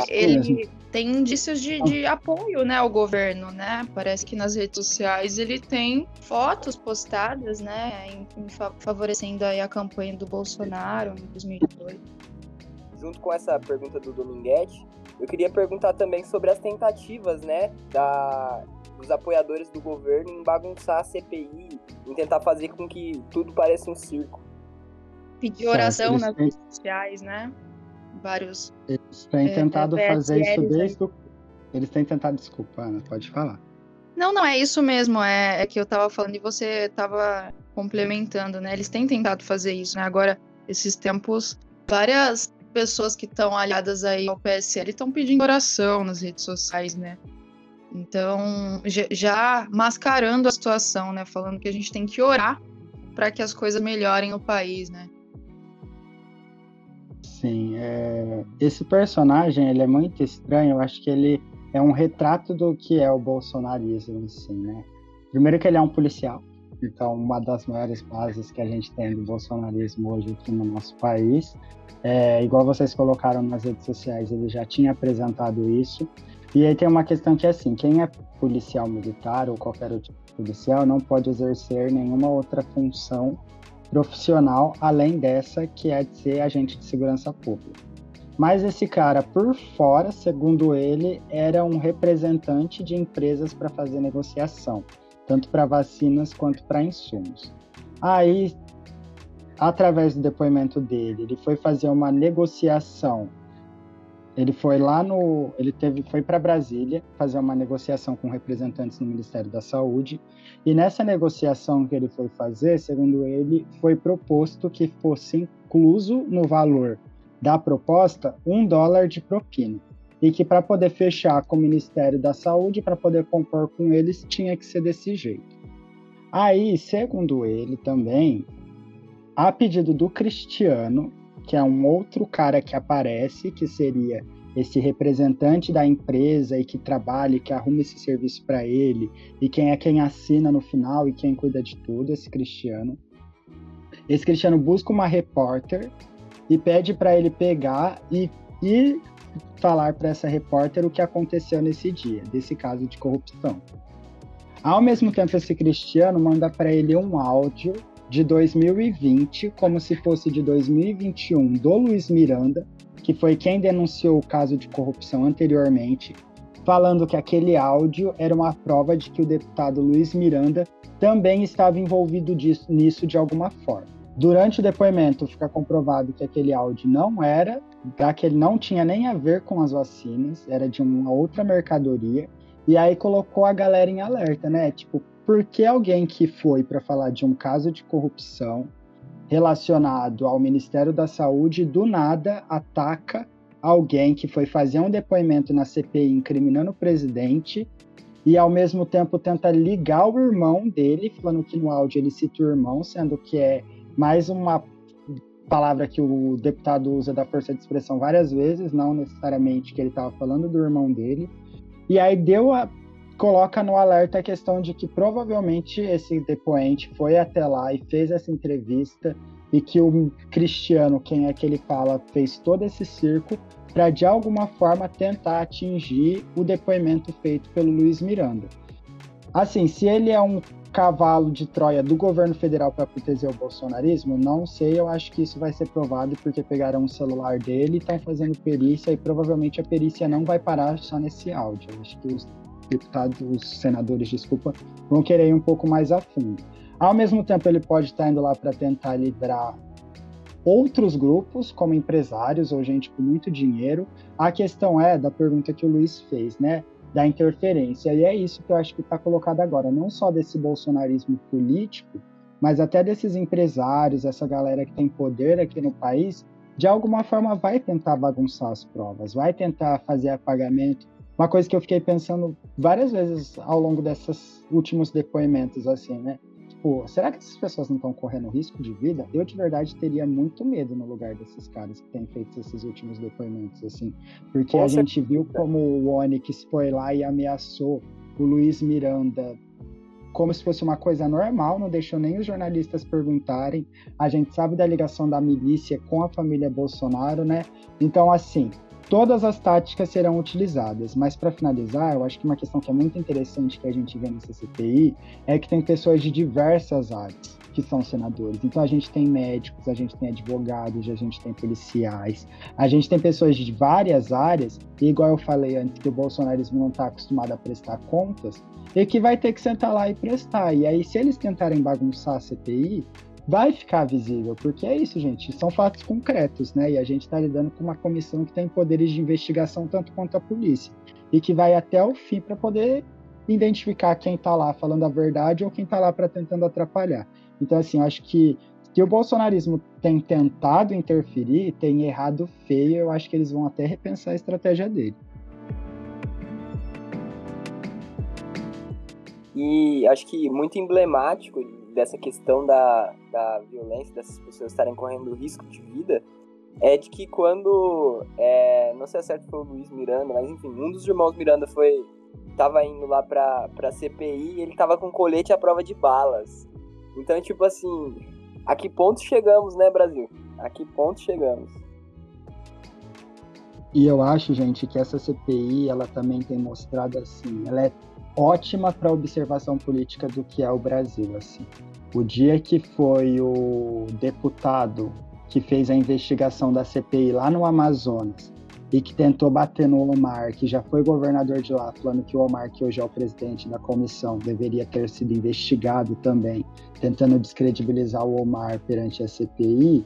ele tem indícios de, de, apoio, né, ao governo, né? Parece que nas redes sociais ele tem fotos postadas, né, em, em, favorecendo aí a campanha do Bolsonaro em 2002. Junto com essa pergunta do Dominguete, eu queria perguntar também sobre as tentativas, né, da, dos apoiadores do governo em bagunçar a CPI, em tentar fazer com que tudo pareça um circo. Pedir oração nas têm... redes sociais, né? Vários. Eles têm é, tentado é, fazer isso desde o. Eles têm tentado, desculpa, Ana, pode falar. Não, não, é isso mesmo. É, é que eu tava falando e você tava complementando, né? Eles têm tentado fazer isso, né? Agora, esses tempos, várias pessoas que estão aliadas aí ao PSL estão pedindo oração nas redes sociais, né? Então, já mascarando a situação, né? Falando que a gente tem que orar para que as coisas melhorem no país, né? Sim, é... esse personagem ele é muito estranho. Eu acho que ele é um retrato do que é o bolsonarismo, assim, né? Primeiro que ele é um policial, então uma das maiores bases que a gente tem do bolsonarismo hoje aqui no nosso país. É, igual vocês colocaram nas redes sociais, ele já tinha apresentado isso. E aí tem uma questão que é assim, quem é policial militar ou qualquer outro policial não pode exercer nenhuma outra função profissional além dessa que é de ser agente de segurança pública. Mas esse cara, por fora, segundo ele, era um representante de empresas para fazer negociação, tanto para vacinas quanto para insumos. Aí, através do depoimento dele, ele foi fazer uma negociação. Ele foi lá no, ele teve, foi para Brasília fazer uma negociação com representantes no Ministério da Saúde. E nessa negociação que ele foi fazer, segundo ele, foi proposto que fosse incluso no valor da proposta um dólar de propina e que para poder fechar com o Ministério da Saúde, para poder compor com eles, tinha que ser desse jeito. Aí, segundo ele também, a pedido do Cristiano, que é um outro cara que aparece, que seria esse representante da empresa e que trabalha e que arruma esse serviço para ele, e quem é quem assina no final e quem cuida de tudo, esse Cristiano. Esse Cristiano busca uma repórter e pede para ele pegar e, e falar para essa repórter o que aconteceu nesse dia, desse caso de corrupção. Ao mesmo tempo, esse Cristiano manda para ele um áudio de 2020 como se fosse de 2021 do Luiz Miranda, que foi quem denunciou o caso de corrupção anteriormente, falando que aquele áudio era uma prova de que o deputado Luiz Miranda também estava envolvido disso, nisso de alguma forma. Durante o depoimento, fica comprovado que aquele áudio não era, que ele não tinha nem a ver com as vacinas, era de uma outra mercadoria, e aí colocou a galera em alerta, né? Tipo, por que alguém que foi para falar de um caso de corrupção relacionado ao Ministério da Saúde do nada ataca alguém que foi fazer um depoimento na CPI incriminando o presidente e ao mesmo tempo tenta ligar o irmão dele, falando que no áudio ele cita o irmão, sendo que é mais uma palavra que o deputado usa da força de expressão várias vezes, não necessariamente que ele estava falando do irmão dele. E aí deu a coloca no alerta a questão de que provavelmente esse depoente foi até lá e fez essa entrevista e que o Cristiano, quem é que ele fala, fez todo esse circo para de alguma forma tentar atingir o depoimento feito pelo Luiz Miranda. Assim, se ele é um cavalo de Troia do governo federal para proteger o bolsonarismo, não sei, eu acho que isso vai ser provado porque pegaram o celular dele e estão fazendo perícia e provavelmente a perícia não vai parar só nesse áudio. Acho que os deputados, os senadores, desculpa, vão querer ir um pouco mais a fundo. Ao mesmo tempo, ele pode estar indo lá para tentar livrar outros grupos, como empresários ou gente com muito dinheiro. A questão é da pergunta que o Luiz fez, né? Da interferência. E é isso que eu acho que está colocado agora, não só desse bolsonarismo político, mas até desses empresários, essa galera que tem poder aqui no país, de alguma forma vai tentar bagunçar as provas, vai tentar fazer apagamento. Uma coisa que eu fiquei pensando várias vezes ao longo desses últimos depoimentos, assim, né? Tipo, será que essas pessoas não estão correndo risco de vida? Eu, de verdade, teria muito medo no lugar desses caras que têm feito esses últimos depoimentos, assim. Porque Com a certeza. gente viu como o Onyx foi lá e ameaçou o Luiz Miranda como se fosse uma coisa normal, não deixou nem os jornalistas perguntarem. A gente sabe da ligação da milícia com a família Bolsonaro, né? Então, assim, todas as táticas serão utilizadas. Mas, para finalizar, eu acho que uma questão que é muito interessante que a gente vê nessa CPI é que tem pessoas de diversas áreas que são senadores. Então, a gente tem médicos, a gente tem advogados, a gente tem policiais, a gente tem pessoas de várias áreas, e igual eu falei antes, que o bolsonarismo não está acostumado a prestar contas, e que vai ter que sentar lá e prestar. E aí, se eles tentarem bagunçar a CPI, vai ficar visível, porque é isso, gente, são fatos concretos, né? E a gente está lidando com uma comissão que tem poderes de investigação tanto quanto a polícia e que vai até o fim para poder identificar quem está lá falando a verdade ou quem está lá para tentando atrapalhar. Então, assim, acho que que o bolsonarismo tem tentado interferir, tem errado feio, eu acho que eles vão até repensar a estratégia dele. E acho que muito emblemático dessa questão da, da violência, dessas pessoas estarem correndo risco de vida, é de que quando, é, não sei se é certo foi o Luiz Miranda, mas enfim, um dos irmãos Miranda foi, tava indo lá pra, pra CPI e ele tava com colete à prova de balas. Então, tipo assim, a que ponto chegamos, né, Brasil? A que ponto chegamos? E eu acho, gente, que essa CPI, ela também tem mostrado assim, ela é ótima para observação política do que é o Brasil, assim. O dia que foi o deputado que fez a investigação da CPI lá no Amazonas e que tentou bater no Omar, que já foi governador de lá, falando que o Omar, que hoje é o presidente da comissão, deveria ter sido investigado também, tentando descredibilizar o Omar perante a CPI,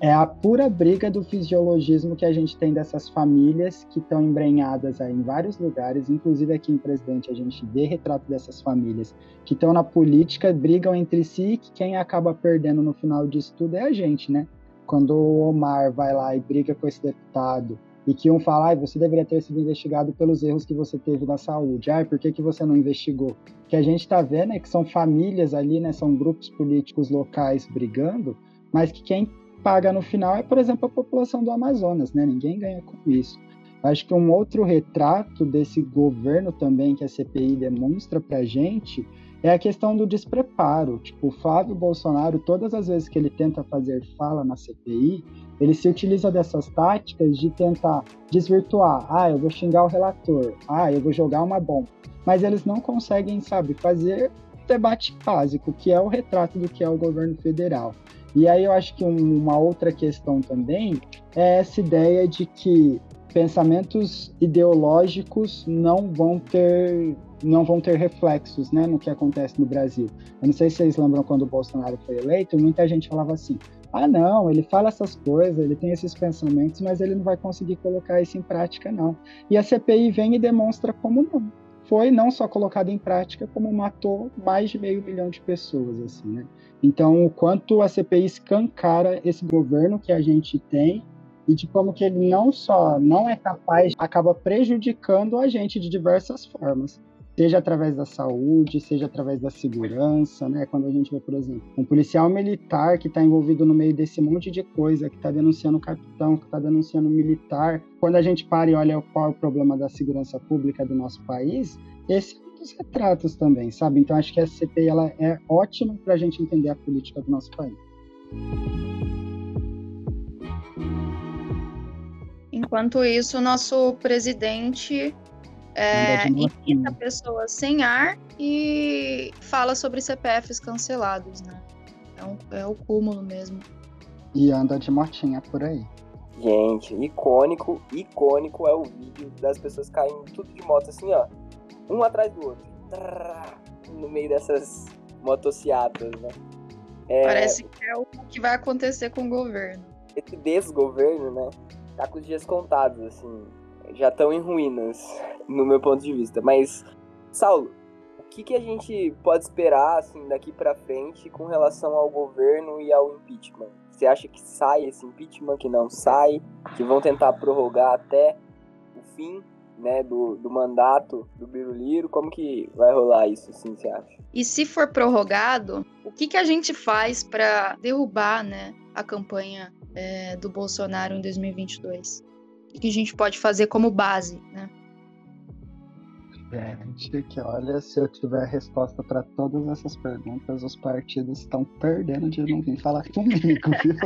é a pura briga do fisiologismo que a gente tem dessas famílias que estão embrenhadas em vários lugares, inclusive aqui em Presidente a gente vê retrato dessas famílias que estão na política, brigam entre si e que quem acaba perdendo no final disso tudo é a gente, né? Quando o Omar vai lá e briga com esse deputado e que um fala, ah, você deveria ter sido investigado pelos erros que você teve na saúde. Ah, por que, que você não investigou? O que a gente está vendo é que são famílias ali, né? São grupos políticos locais brigando, mas que quem paga no final é, por exemplo, a população do Amazonas, né? Ninguém ganha com isso. Acho que um outro retrato desse governo também que a CPI demonstra para gente é a questão do despreparo. Tipo, o Flávio Bolsonaro, todas as vezes que ele tenta fazer fala na CPI, ele se utiliza dessas táticas de tentar desvirtuar. Ah, eu vou xingar o relator. Ah, eu vou jogar uma bomba. Mas eles não conseguem, sabe, fazer debate básico, que é o retrato do que é o governo federal. E aí eu acho que uma outra questão também é essa ideia de que pensamentos ideológicos não vão ter não vão ter reflexos né, no que acontece no Brasil. Eu não sei se vocês lembram quando o Bolsonaro foi eleito, muita gente falava assim: ah, não, ele fala essas coisas, ele tem esses pensamentos, mas ele não vai conseguir colocar isso em prática, não. E a CPI vem e demonstra como não. Foi não só colocado em prática, como matou mais de meio milhão de pessoas, assim, né? Então, o quanto a CPI escancara esse governo que a gente tem e de como que ele não só não é capaz, acaba prejudicando a gente de diversas formas, seja através da saúde, seja através da segurança, né? Quando a gente vê, por exemplo, um policial militar que está envolvido no meio desse monte de coisa, que está denunciando o capitão, que está denunciando o militar, quando a gente para e olha qual é o problema da segurança pública do nosso país, esse outros retratos também, sabe? Então acho que a CPI ela é ótima para a gente entender a política do nosso país. Enquanto isso, nosso presidente é, invita pessoas sem ar e fala sobre CPFs cancelados, né? É, um, é o cúmulo mesmo. E anda de motinha por aí. Gente, icônico, icônico é o vídeo das pessoas caindo tudo de moto assim, ó um atrás do outro. No meio dessas motocicletas, né? É, Parece que é o que vai acontecer com o governo. Esse desgoverno, né? Tá com os dias contados, assim. Já estão em ruínas, no meu ponto de vista. Mas, Saulo, o que, que a gente pode esperar assim daqui para frente com relação ao governo e ao impeachment? Você acha que sai esse impeachment, que não sai, que vão tentar prorrogar até o fim né, do, do mandato do Biruliro? Como que vai rolar isso, assim, você acha? E se for prorrogado, o que, que a gente faz para derrubar né, a campanha é, do Bolsonaro em 2022? O que a gente pode fazer como base, né? Gente, que olha, se eu tiver resposta para todas essas perguntas, os partidos estão perdendo de não vir falar comigo, viu?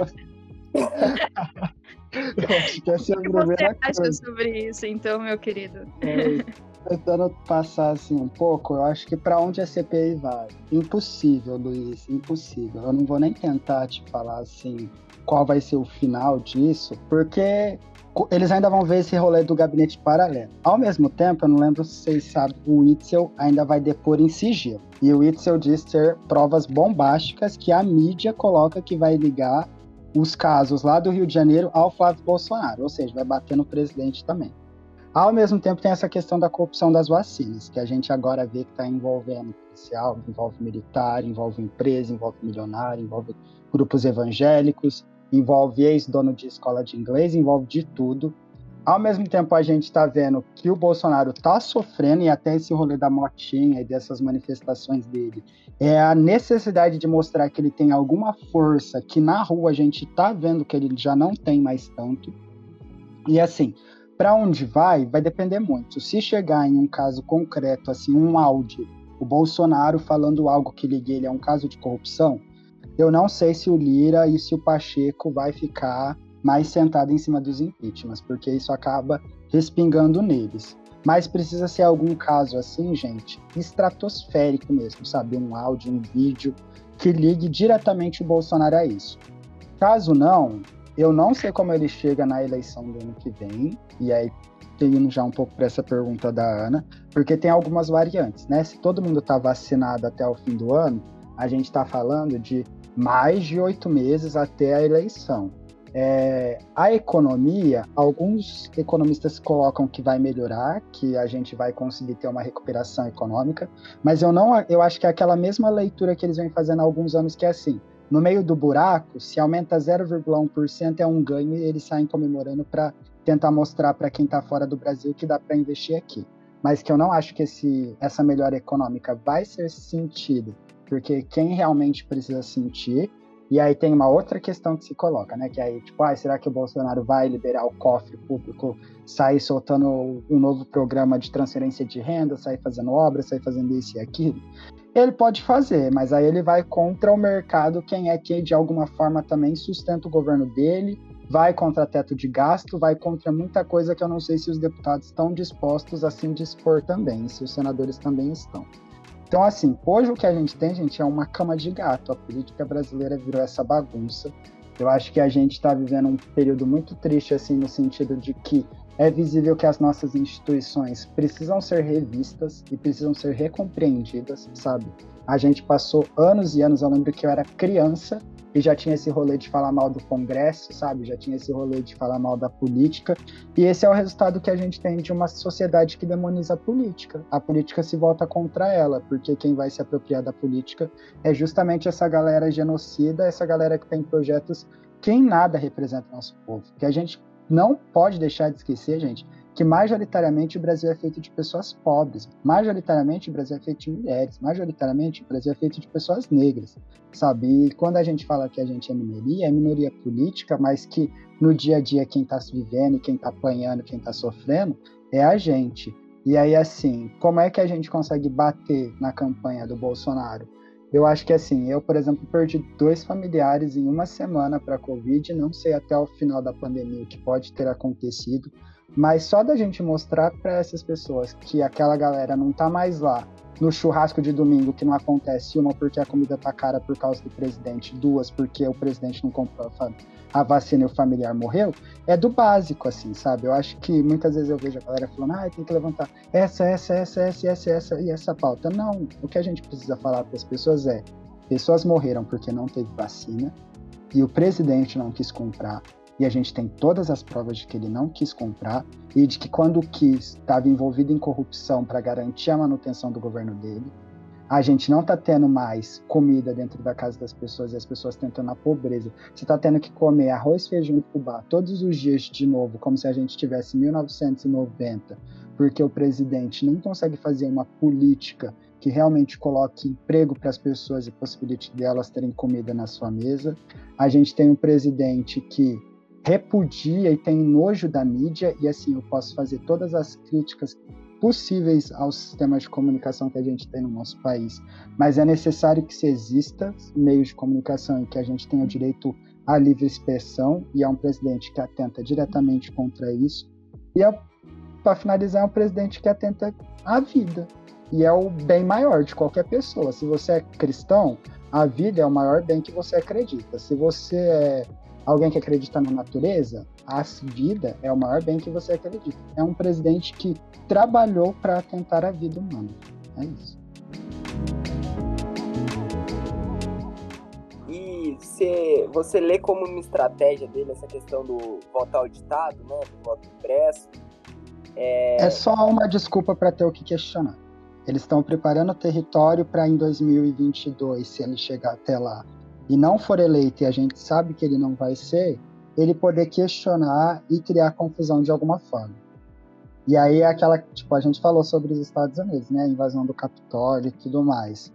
eu acho que essa é a o que você acha coisa. sobre isso, então, meu querido? É, tentando passar assim um pouco, eu acho que para onde a CPI vai? Impossível, Luiz, impossível. Eu não vou nem tentar te falar assim qual vai ser o final disso, porque eles ainda vão ver esse rolê do gabinete paralelo. Ao mesmo tempo, eu não lembro se vocês sabem, o Itzel ainda vai depor em sigilo. E o Itzel diz ter provas bombásticas que a mídia coloca que vai ligar os casos lá do Rio de Janeiro ao Flávio Bolsonaro, ou seja, vai bater no presidente também. Ao mesmo tempo, tem essa questão da corrupção das vacinas, que a gente agora vê que está envolvendo policial, envolve militar, envolve empresa, envolve milionário, envolve grupos evangélicos, envolve ex-dono de escola de inglês, envolve de tudo. Ao mesmo tempo, a gente está vendo que o Bolsonaro está sofrendo, e até esse rolê da motinha e dessas manifestações dele, é a necessidade de mostrar que ele tem alguma força que na rua a gente está vendo que ele já não tem mais tanto. E assim, para onde vai, vai depender muito. Se chegar em um caso concreto, assim, um áudio, o Bolsonaro falando algo que ligue ele a um caso de corrupção, eu não sei se o Lira e se o Pacheco vai ficar mais sentado em cima dos impeachments, porque isso acaba respingando neles. Mas precisa ser algum caso assim, gente, estratosférico mesmo, sabe? Um áudio, um vídeo que ligue diretamente o Bolsonaro a isso. Caso não, eu não sei como ele chega na eleição do ano que vem, e aí indo já um pouco para essa pergunta da Ana, porque tem algumas variantes, né? Se todo mundo está vacinado até o fim do ano, a gente está falando de mais de oito meses até a eleição. É, a economia, alguns economistas colocam que vai melhorar, que a gente vai conseguir ter uma recuperação econômica, mas eu não, eu acho que é aquela mesma leitura que eles vêm fazendo há alguns anos, que é assim: no meio do buraco, se aumenta 0,1% é um ganho e eles saem comemorando para tentar mostrar para quem está fora do Brasil que dá para investir aqui. Mas que eu não acho que esse, essa melhora econômica vai ser sentida porque quem realmente precisa sentir. E aí tem uma outra questão que se coloca, né? Que aí, tipo, ah, será que o Bolsonaro vai liberar o cofre público, sair soltando um novo programa de transferência de renda, sair fazendo obra, sair fazendo isso e aquilo? Ele pode fazer, mas aí ele vai contra o mercado, quem é que de alguma forma também sustenta o governo dele, vai contra teto de gasto, vai contra muita coisa que eu não sei se os deputados estão dispostos a se dispor também, se os senadores também estão. Então, assim, hoje o que a gente tem, gente, é uma cama de gato. A política brasileira virou essa bagunça. Eu acho que a gente está vivendo um período muito triste, assim, no sentido de que é visível que as nossas instituições precisam ser revistas e precisam ser recompreendidas, sabe? A gente passou anos e anos, eu lembro que eu era criança e já tinha esse rolê de falar mal do Congresso, sabe? Já tinha esse rolê de falar mal da política. E esse é o resultado que a gente tem de uma sociedade que demoniza a política. A política se volta contra ela, porque quem vai se apropriar da política é justamente essa galera genocida, essa galera que tem projetos que em nada representa o nosso povo. Que a gente não pode deixar de esquecer, gente, que majoritariamente o Brasil é feito de pessoas pobres, majoritariamente o Brasil é feito de mulheres, majoritariamente o Brasil é feito de pessoas negras, sabe? E quando a gente fala que a gente é minoria, é minoria política, mas que no dia a dia quem está vivendo, quem está apanhando, quem está sofrendo é a gente. E aí, assim, como é que a gente consegue bater na campanha do Bolsonaro? Eu acho que assim, eu, por exemplo, perdi dois familiares em uma semana para a Covid, não sei até o final da pandemia o que pode ter acontecido, mas só da gente mostrar para essas pessoas que aquela galera não tá mais lá no churrasco de domingo que não acontece, uma porque a comida tá cara por causa do presidente, duas porque o presidente não comprou a vacina e o familiar morreu, é do básico, assim, sabe? Eu acho que muitas vezes eu vejo a galera falando, ah, tem que levantar essa, essa, essa, essa, essa, essa e essa pauta. Não, o que a gente precisa falar para as pessoas é, pessoas morreram porque não teve vacina e o presidente não quis comprar, e a gente tem todas as provas de que ele não quis comprar e de que quando quis estava envolvido em corrupção para garantir a manutenção do governo dele. A gente não está tendo mais comida dentro da casa das pessoas e as pessoas tentando na pobreza. Você está tendo que comer arroz, feijão e fubá todos os dias de novo, como se a gente tivesse 1990, porque o presidente não consegue fazer uma política que realmente coloque emprego para as pessoas e possibilite delas terem comida na sua mesa. A gente tem um presidente que repudia e tem nojo da mídia, e assim, eu posso fazer todas as críticas possíveis aos sistemas de comunicação que a gente tem no nosso país, mas é necessário que se exista meios de comunicação e que a gente tenha o direito à livre expressão, e é um presidente que atenta diretamente contra isso. E, é, para finalizar, é um presidente que atenta à vida, e é o bem maior de qualquer pessoa. Se você é cristão, a vida é o maior bem que você acredita. Se você é alguém que acredita na natureza, a vida é o maior bem que você acredita. É um presidente que trabalhou para tentar a vida humana. É isso. E você, você lê como uma estratégia dele essa questão do voto auditado, né, do voto impresso? É, é só uma desculpa para ter o que questionar. Eles estão preparando o território para em 2022, se ele chegar até lá, e não for eleito e a gente sabe que ele não vai ser, ele poder questionar e criar confusão de alguma forma. E aí é aquela, tipo, a gente falou sobre os Estados Unidos, né, a invasão do Capitólio e tudo mais.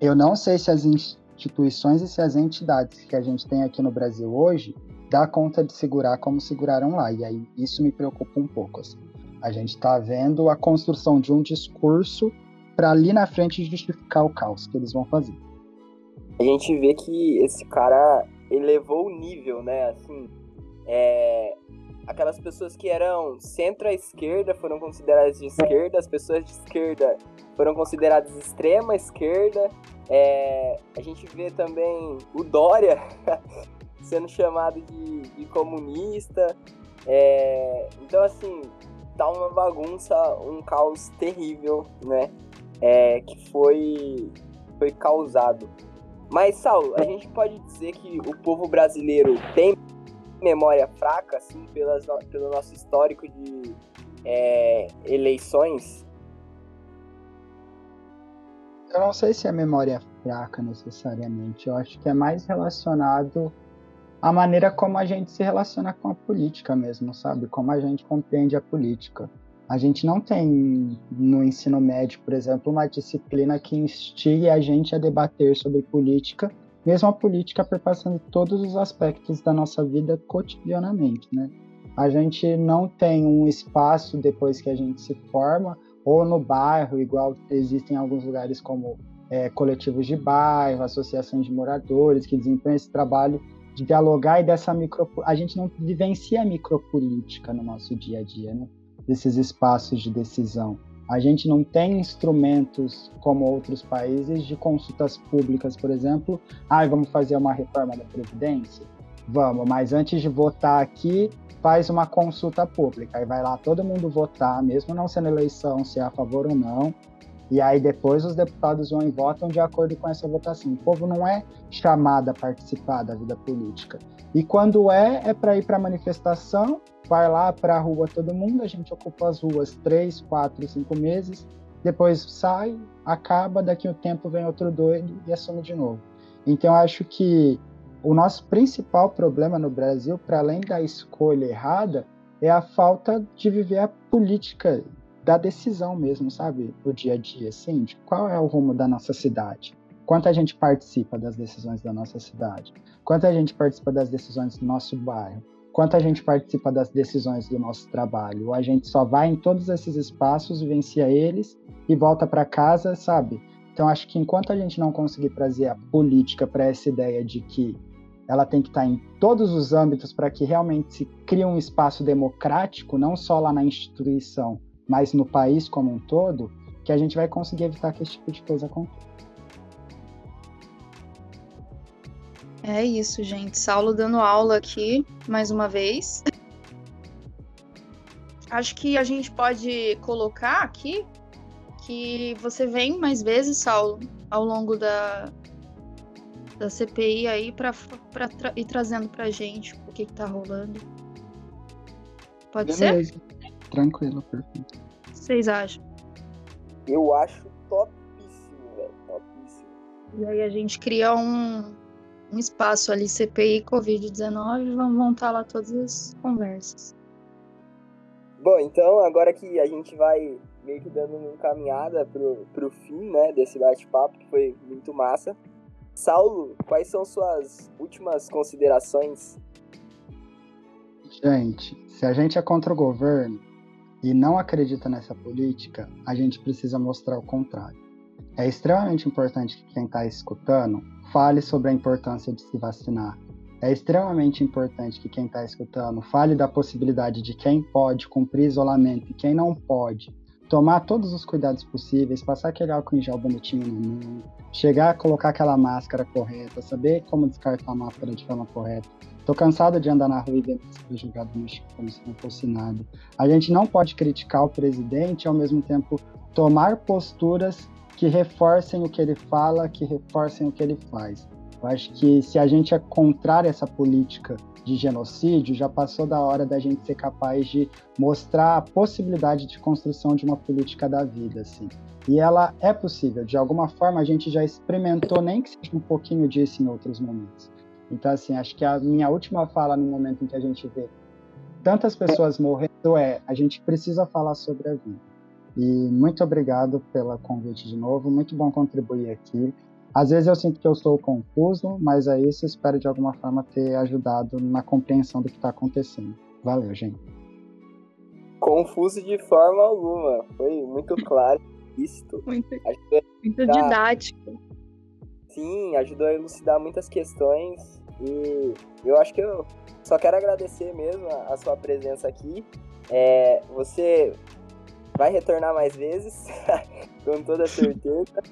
Eu não sei se as instituições e se as entidades que a gente tem aqui no Brasil hoje dá conta de segurar como seguraram lá. E aí isso me preocupa um pouco. Assim. A gente está vendo a construção de um discurso para ali na frente justificar o caos que eles vão fazer a gente vê que esse cara elevou o nível, né? Assim, é, aquelas pessoas que eram centro-esquerda foram consideradas de esquerda, as pessoas de esquerda foram consideradas extrema esquerda. É, a gente vê também o Dória sendo chamado de, de comunista. É, então, assim, tá uma bagunça, um caos terrível, né? É, que foi, foi causado mas, Saulo, a gente pode dizer que o povo brasileiro tem memória fraca, assim, pelas, pelo nosso histórico de é, eleições? Eu não sei se é memória fraca necessariamente. Eu acho que é mais relacionado à maneira como a gente se relaciona com a política mesmo, sabe? Como a gente compreende a política. A gente não tem no ensino médio, por exemplo, uma disciplina que instigue a gente a debater sobre política, mesmo a política perpassando todos os aspectos da nossa vida cotidianamente, né? A gente não tem um espaço depois que a gente se forma, ou no bairro, igual existem alguns lugares como é, coletivos de bairro, associações de moradores que desempenham esse trabalho de dialogar e dessa micro... A gente não vivencia a micropolítica no nosso dia a dia, né? Desses espaços de decisão. A gente não tem instrumentos como outros países de consultas públicas, por exemplo. Ah, vamos fazer uma reforma da Previdência? Vamos, mas antes de votar aqui, faz uma consulta pública. Aí vai lá todo mundo votar, mesmo não sendo eleição, se é a favor ou não. E aí depois os deputados vão e votam de acordo com essa votação. O povo não é chamado a participar da vida política. E quando é, é para ir para manifestação vai lá para a rua todo mundo, a gente ocupa as ruas três, quatro, cinco meses, depois sai, acaba, daqui a um tempo vem outro doido e assume de novo. Então acho que o nosso principal problema no Brasil, para além da escolha errada, é a falta de viver a política da decisão mesmo, sabe? Do dia a dia, assim, de qual é o rumo da nossa cidade. Quanta gente participa das decisões da nossa cidade? Quanta gente participa das decisões do nosso bairro? Quanto a gente participa das decisões do nosso trabalho. A gente só vai em todos esses espaços, vivencia eles e volta para casa, sabe? Então acho que enquanto a gente não conseguir trazer a política para essa ideia de que ela tem que estar tá em todos os âmbitos para que realmente se crie um espaço democrático, não só lá na instituição, mas no país como um todo, que a gente vai conseguir evitar que esse tipo de coisa aconteça. É isso, gente. Saulo dando aula aqui mais uma vez. Acho que a gente pode colocar aqui que você vem mais vezes, Saulo, ao longo da, da CPI aí para tra ir trazendo pra gente o que, que tá rolando. Pode Beleza. ser? Tranquilo, perfeito. O que vocês acham? Eu acho topíssimo, velho. Topíssimo. E aí a gente cria um, um espaço ali, CPI Covid-19, e vamos montar lá todas as conversas. Bom, então agora que a gente vai meio que dando uma encaminhada pro, pro fim, né, desse bate-papo, que foi muito massa. Saulo, quais são suas últimas considerações? Gente, se a gente é contra o governo e não acredita nessa política, a gente precisa mostrar o contrário. É extremamente importante que quem está escutando fale sobre a importância de se vacinar. É extremamente importante que quem está escutando fale da possibilidade de quem pode cumprir isolamento e quem não pode tomar todos os cuidados possíveis, passar aquele álcool em gel bonitinho na mão, chegar a colocar aquela máscara correta, saber como descartar a máscara de forma correta. Tô cansado de andar na rua e ver máscara jogada no chão como se não fosse nada. A gente não pode criticar o presidente e ao mesmo tempo tomar posturas que reforcem o que ele fala, que reforcem o que ele faz. Eu acho que se a gente é contrário a essa política de genocídio, já passou da hora da gente ser capaz de mostrar a possibilidade de construção de uma política da vida, assim. E ela é possível, de alguma forma a gente já experimentou, nem que seja um pouquinho disso em outros momentos. Então, assim, acho que a minha última fala no momento em que a gente vê tantas pessoas morrendo é: a gente precisa falar sobre a vida. E muito obrigado pelo convite de novo, muito bom contribuir aqui. Às vezes eu sinto que eu sou confuso, mas é isso. Espero de alguma forma ter ajudado na compreensão do que está acontecendo. Valeu, gente. Confuso de forma alguma. Foi muito claro. Isto. Muito, muito didático. Sim, ajudou a elucidar muitas questões. E eu acho que eu só quero agradecer mesmo a, a sua presença aqui. É, você vai retornar mais vezes, com toda certeza.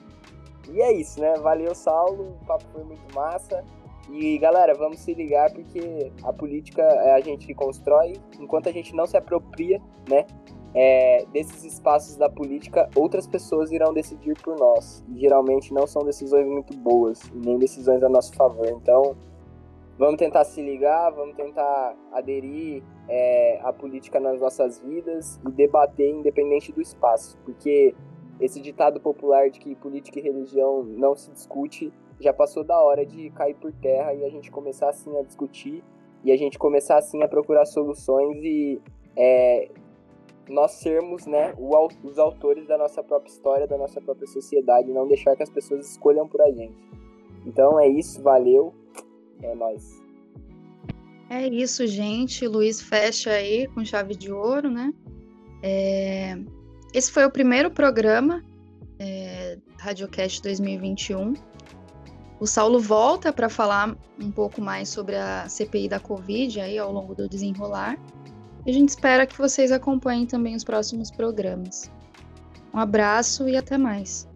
E é isso, né? Valeu, Saulo. O papo foi muito massa. E galera, vamos se ligar porque a política é a gente constrói, enquanto a gente não se apropria, né? É, desses espaços da política, outras pessoas irão decidir por nós. E geralmente não são decisões muito boas, nem decisões a nosso favor. Então, vamos tentar se ligar, vamos tentar aderir é, à política nas nossas vidas e debater independente do espaço, porque esse ditado popular de que política e religião não se discute já passou da hora de cair por terra e a gente começar assim a discutir e a gente começar assim a procurar soluções e é, nós sermos né, os autores da nossa própria história, da nossa própria sociedade, não deixar que as pessoas escolham por a gente. Então é isso, valeu, é nós. É isso, gente. Luiz fecha aí com chave de ouro, né? É... Esse foi o primeiro programa é, Radiocast 2021. O Saulo volta para falar um pouco mais sobre a CPI da Covid aí ao longo do desenrolar. E a gente espera que vocês acompanhem também os próximos programas. Um abraço e até mais.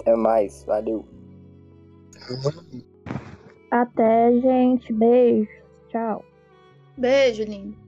Até mais, valeu. Até, gente. Beijo. Tchau. Beijo, lindo.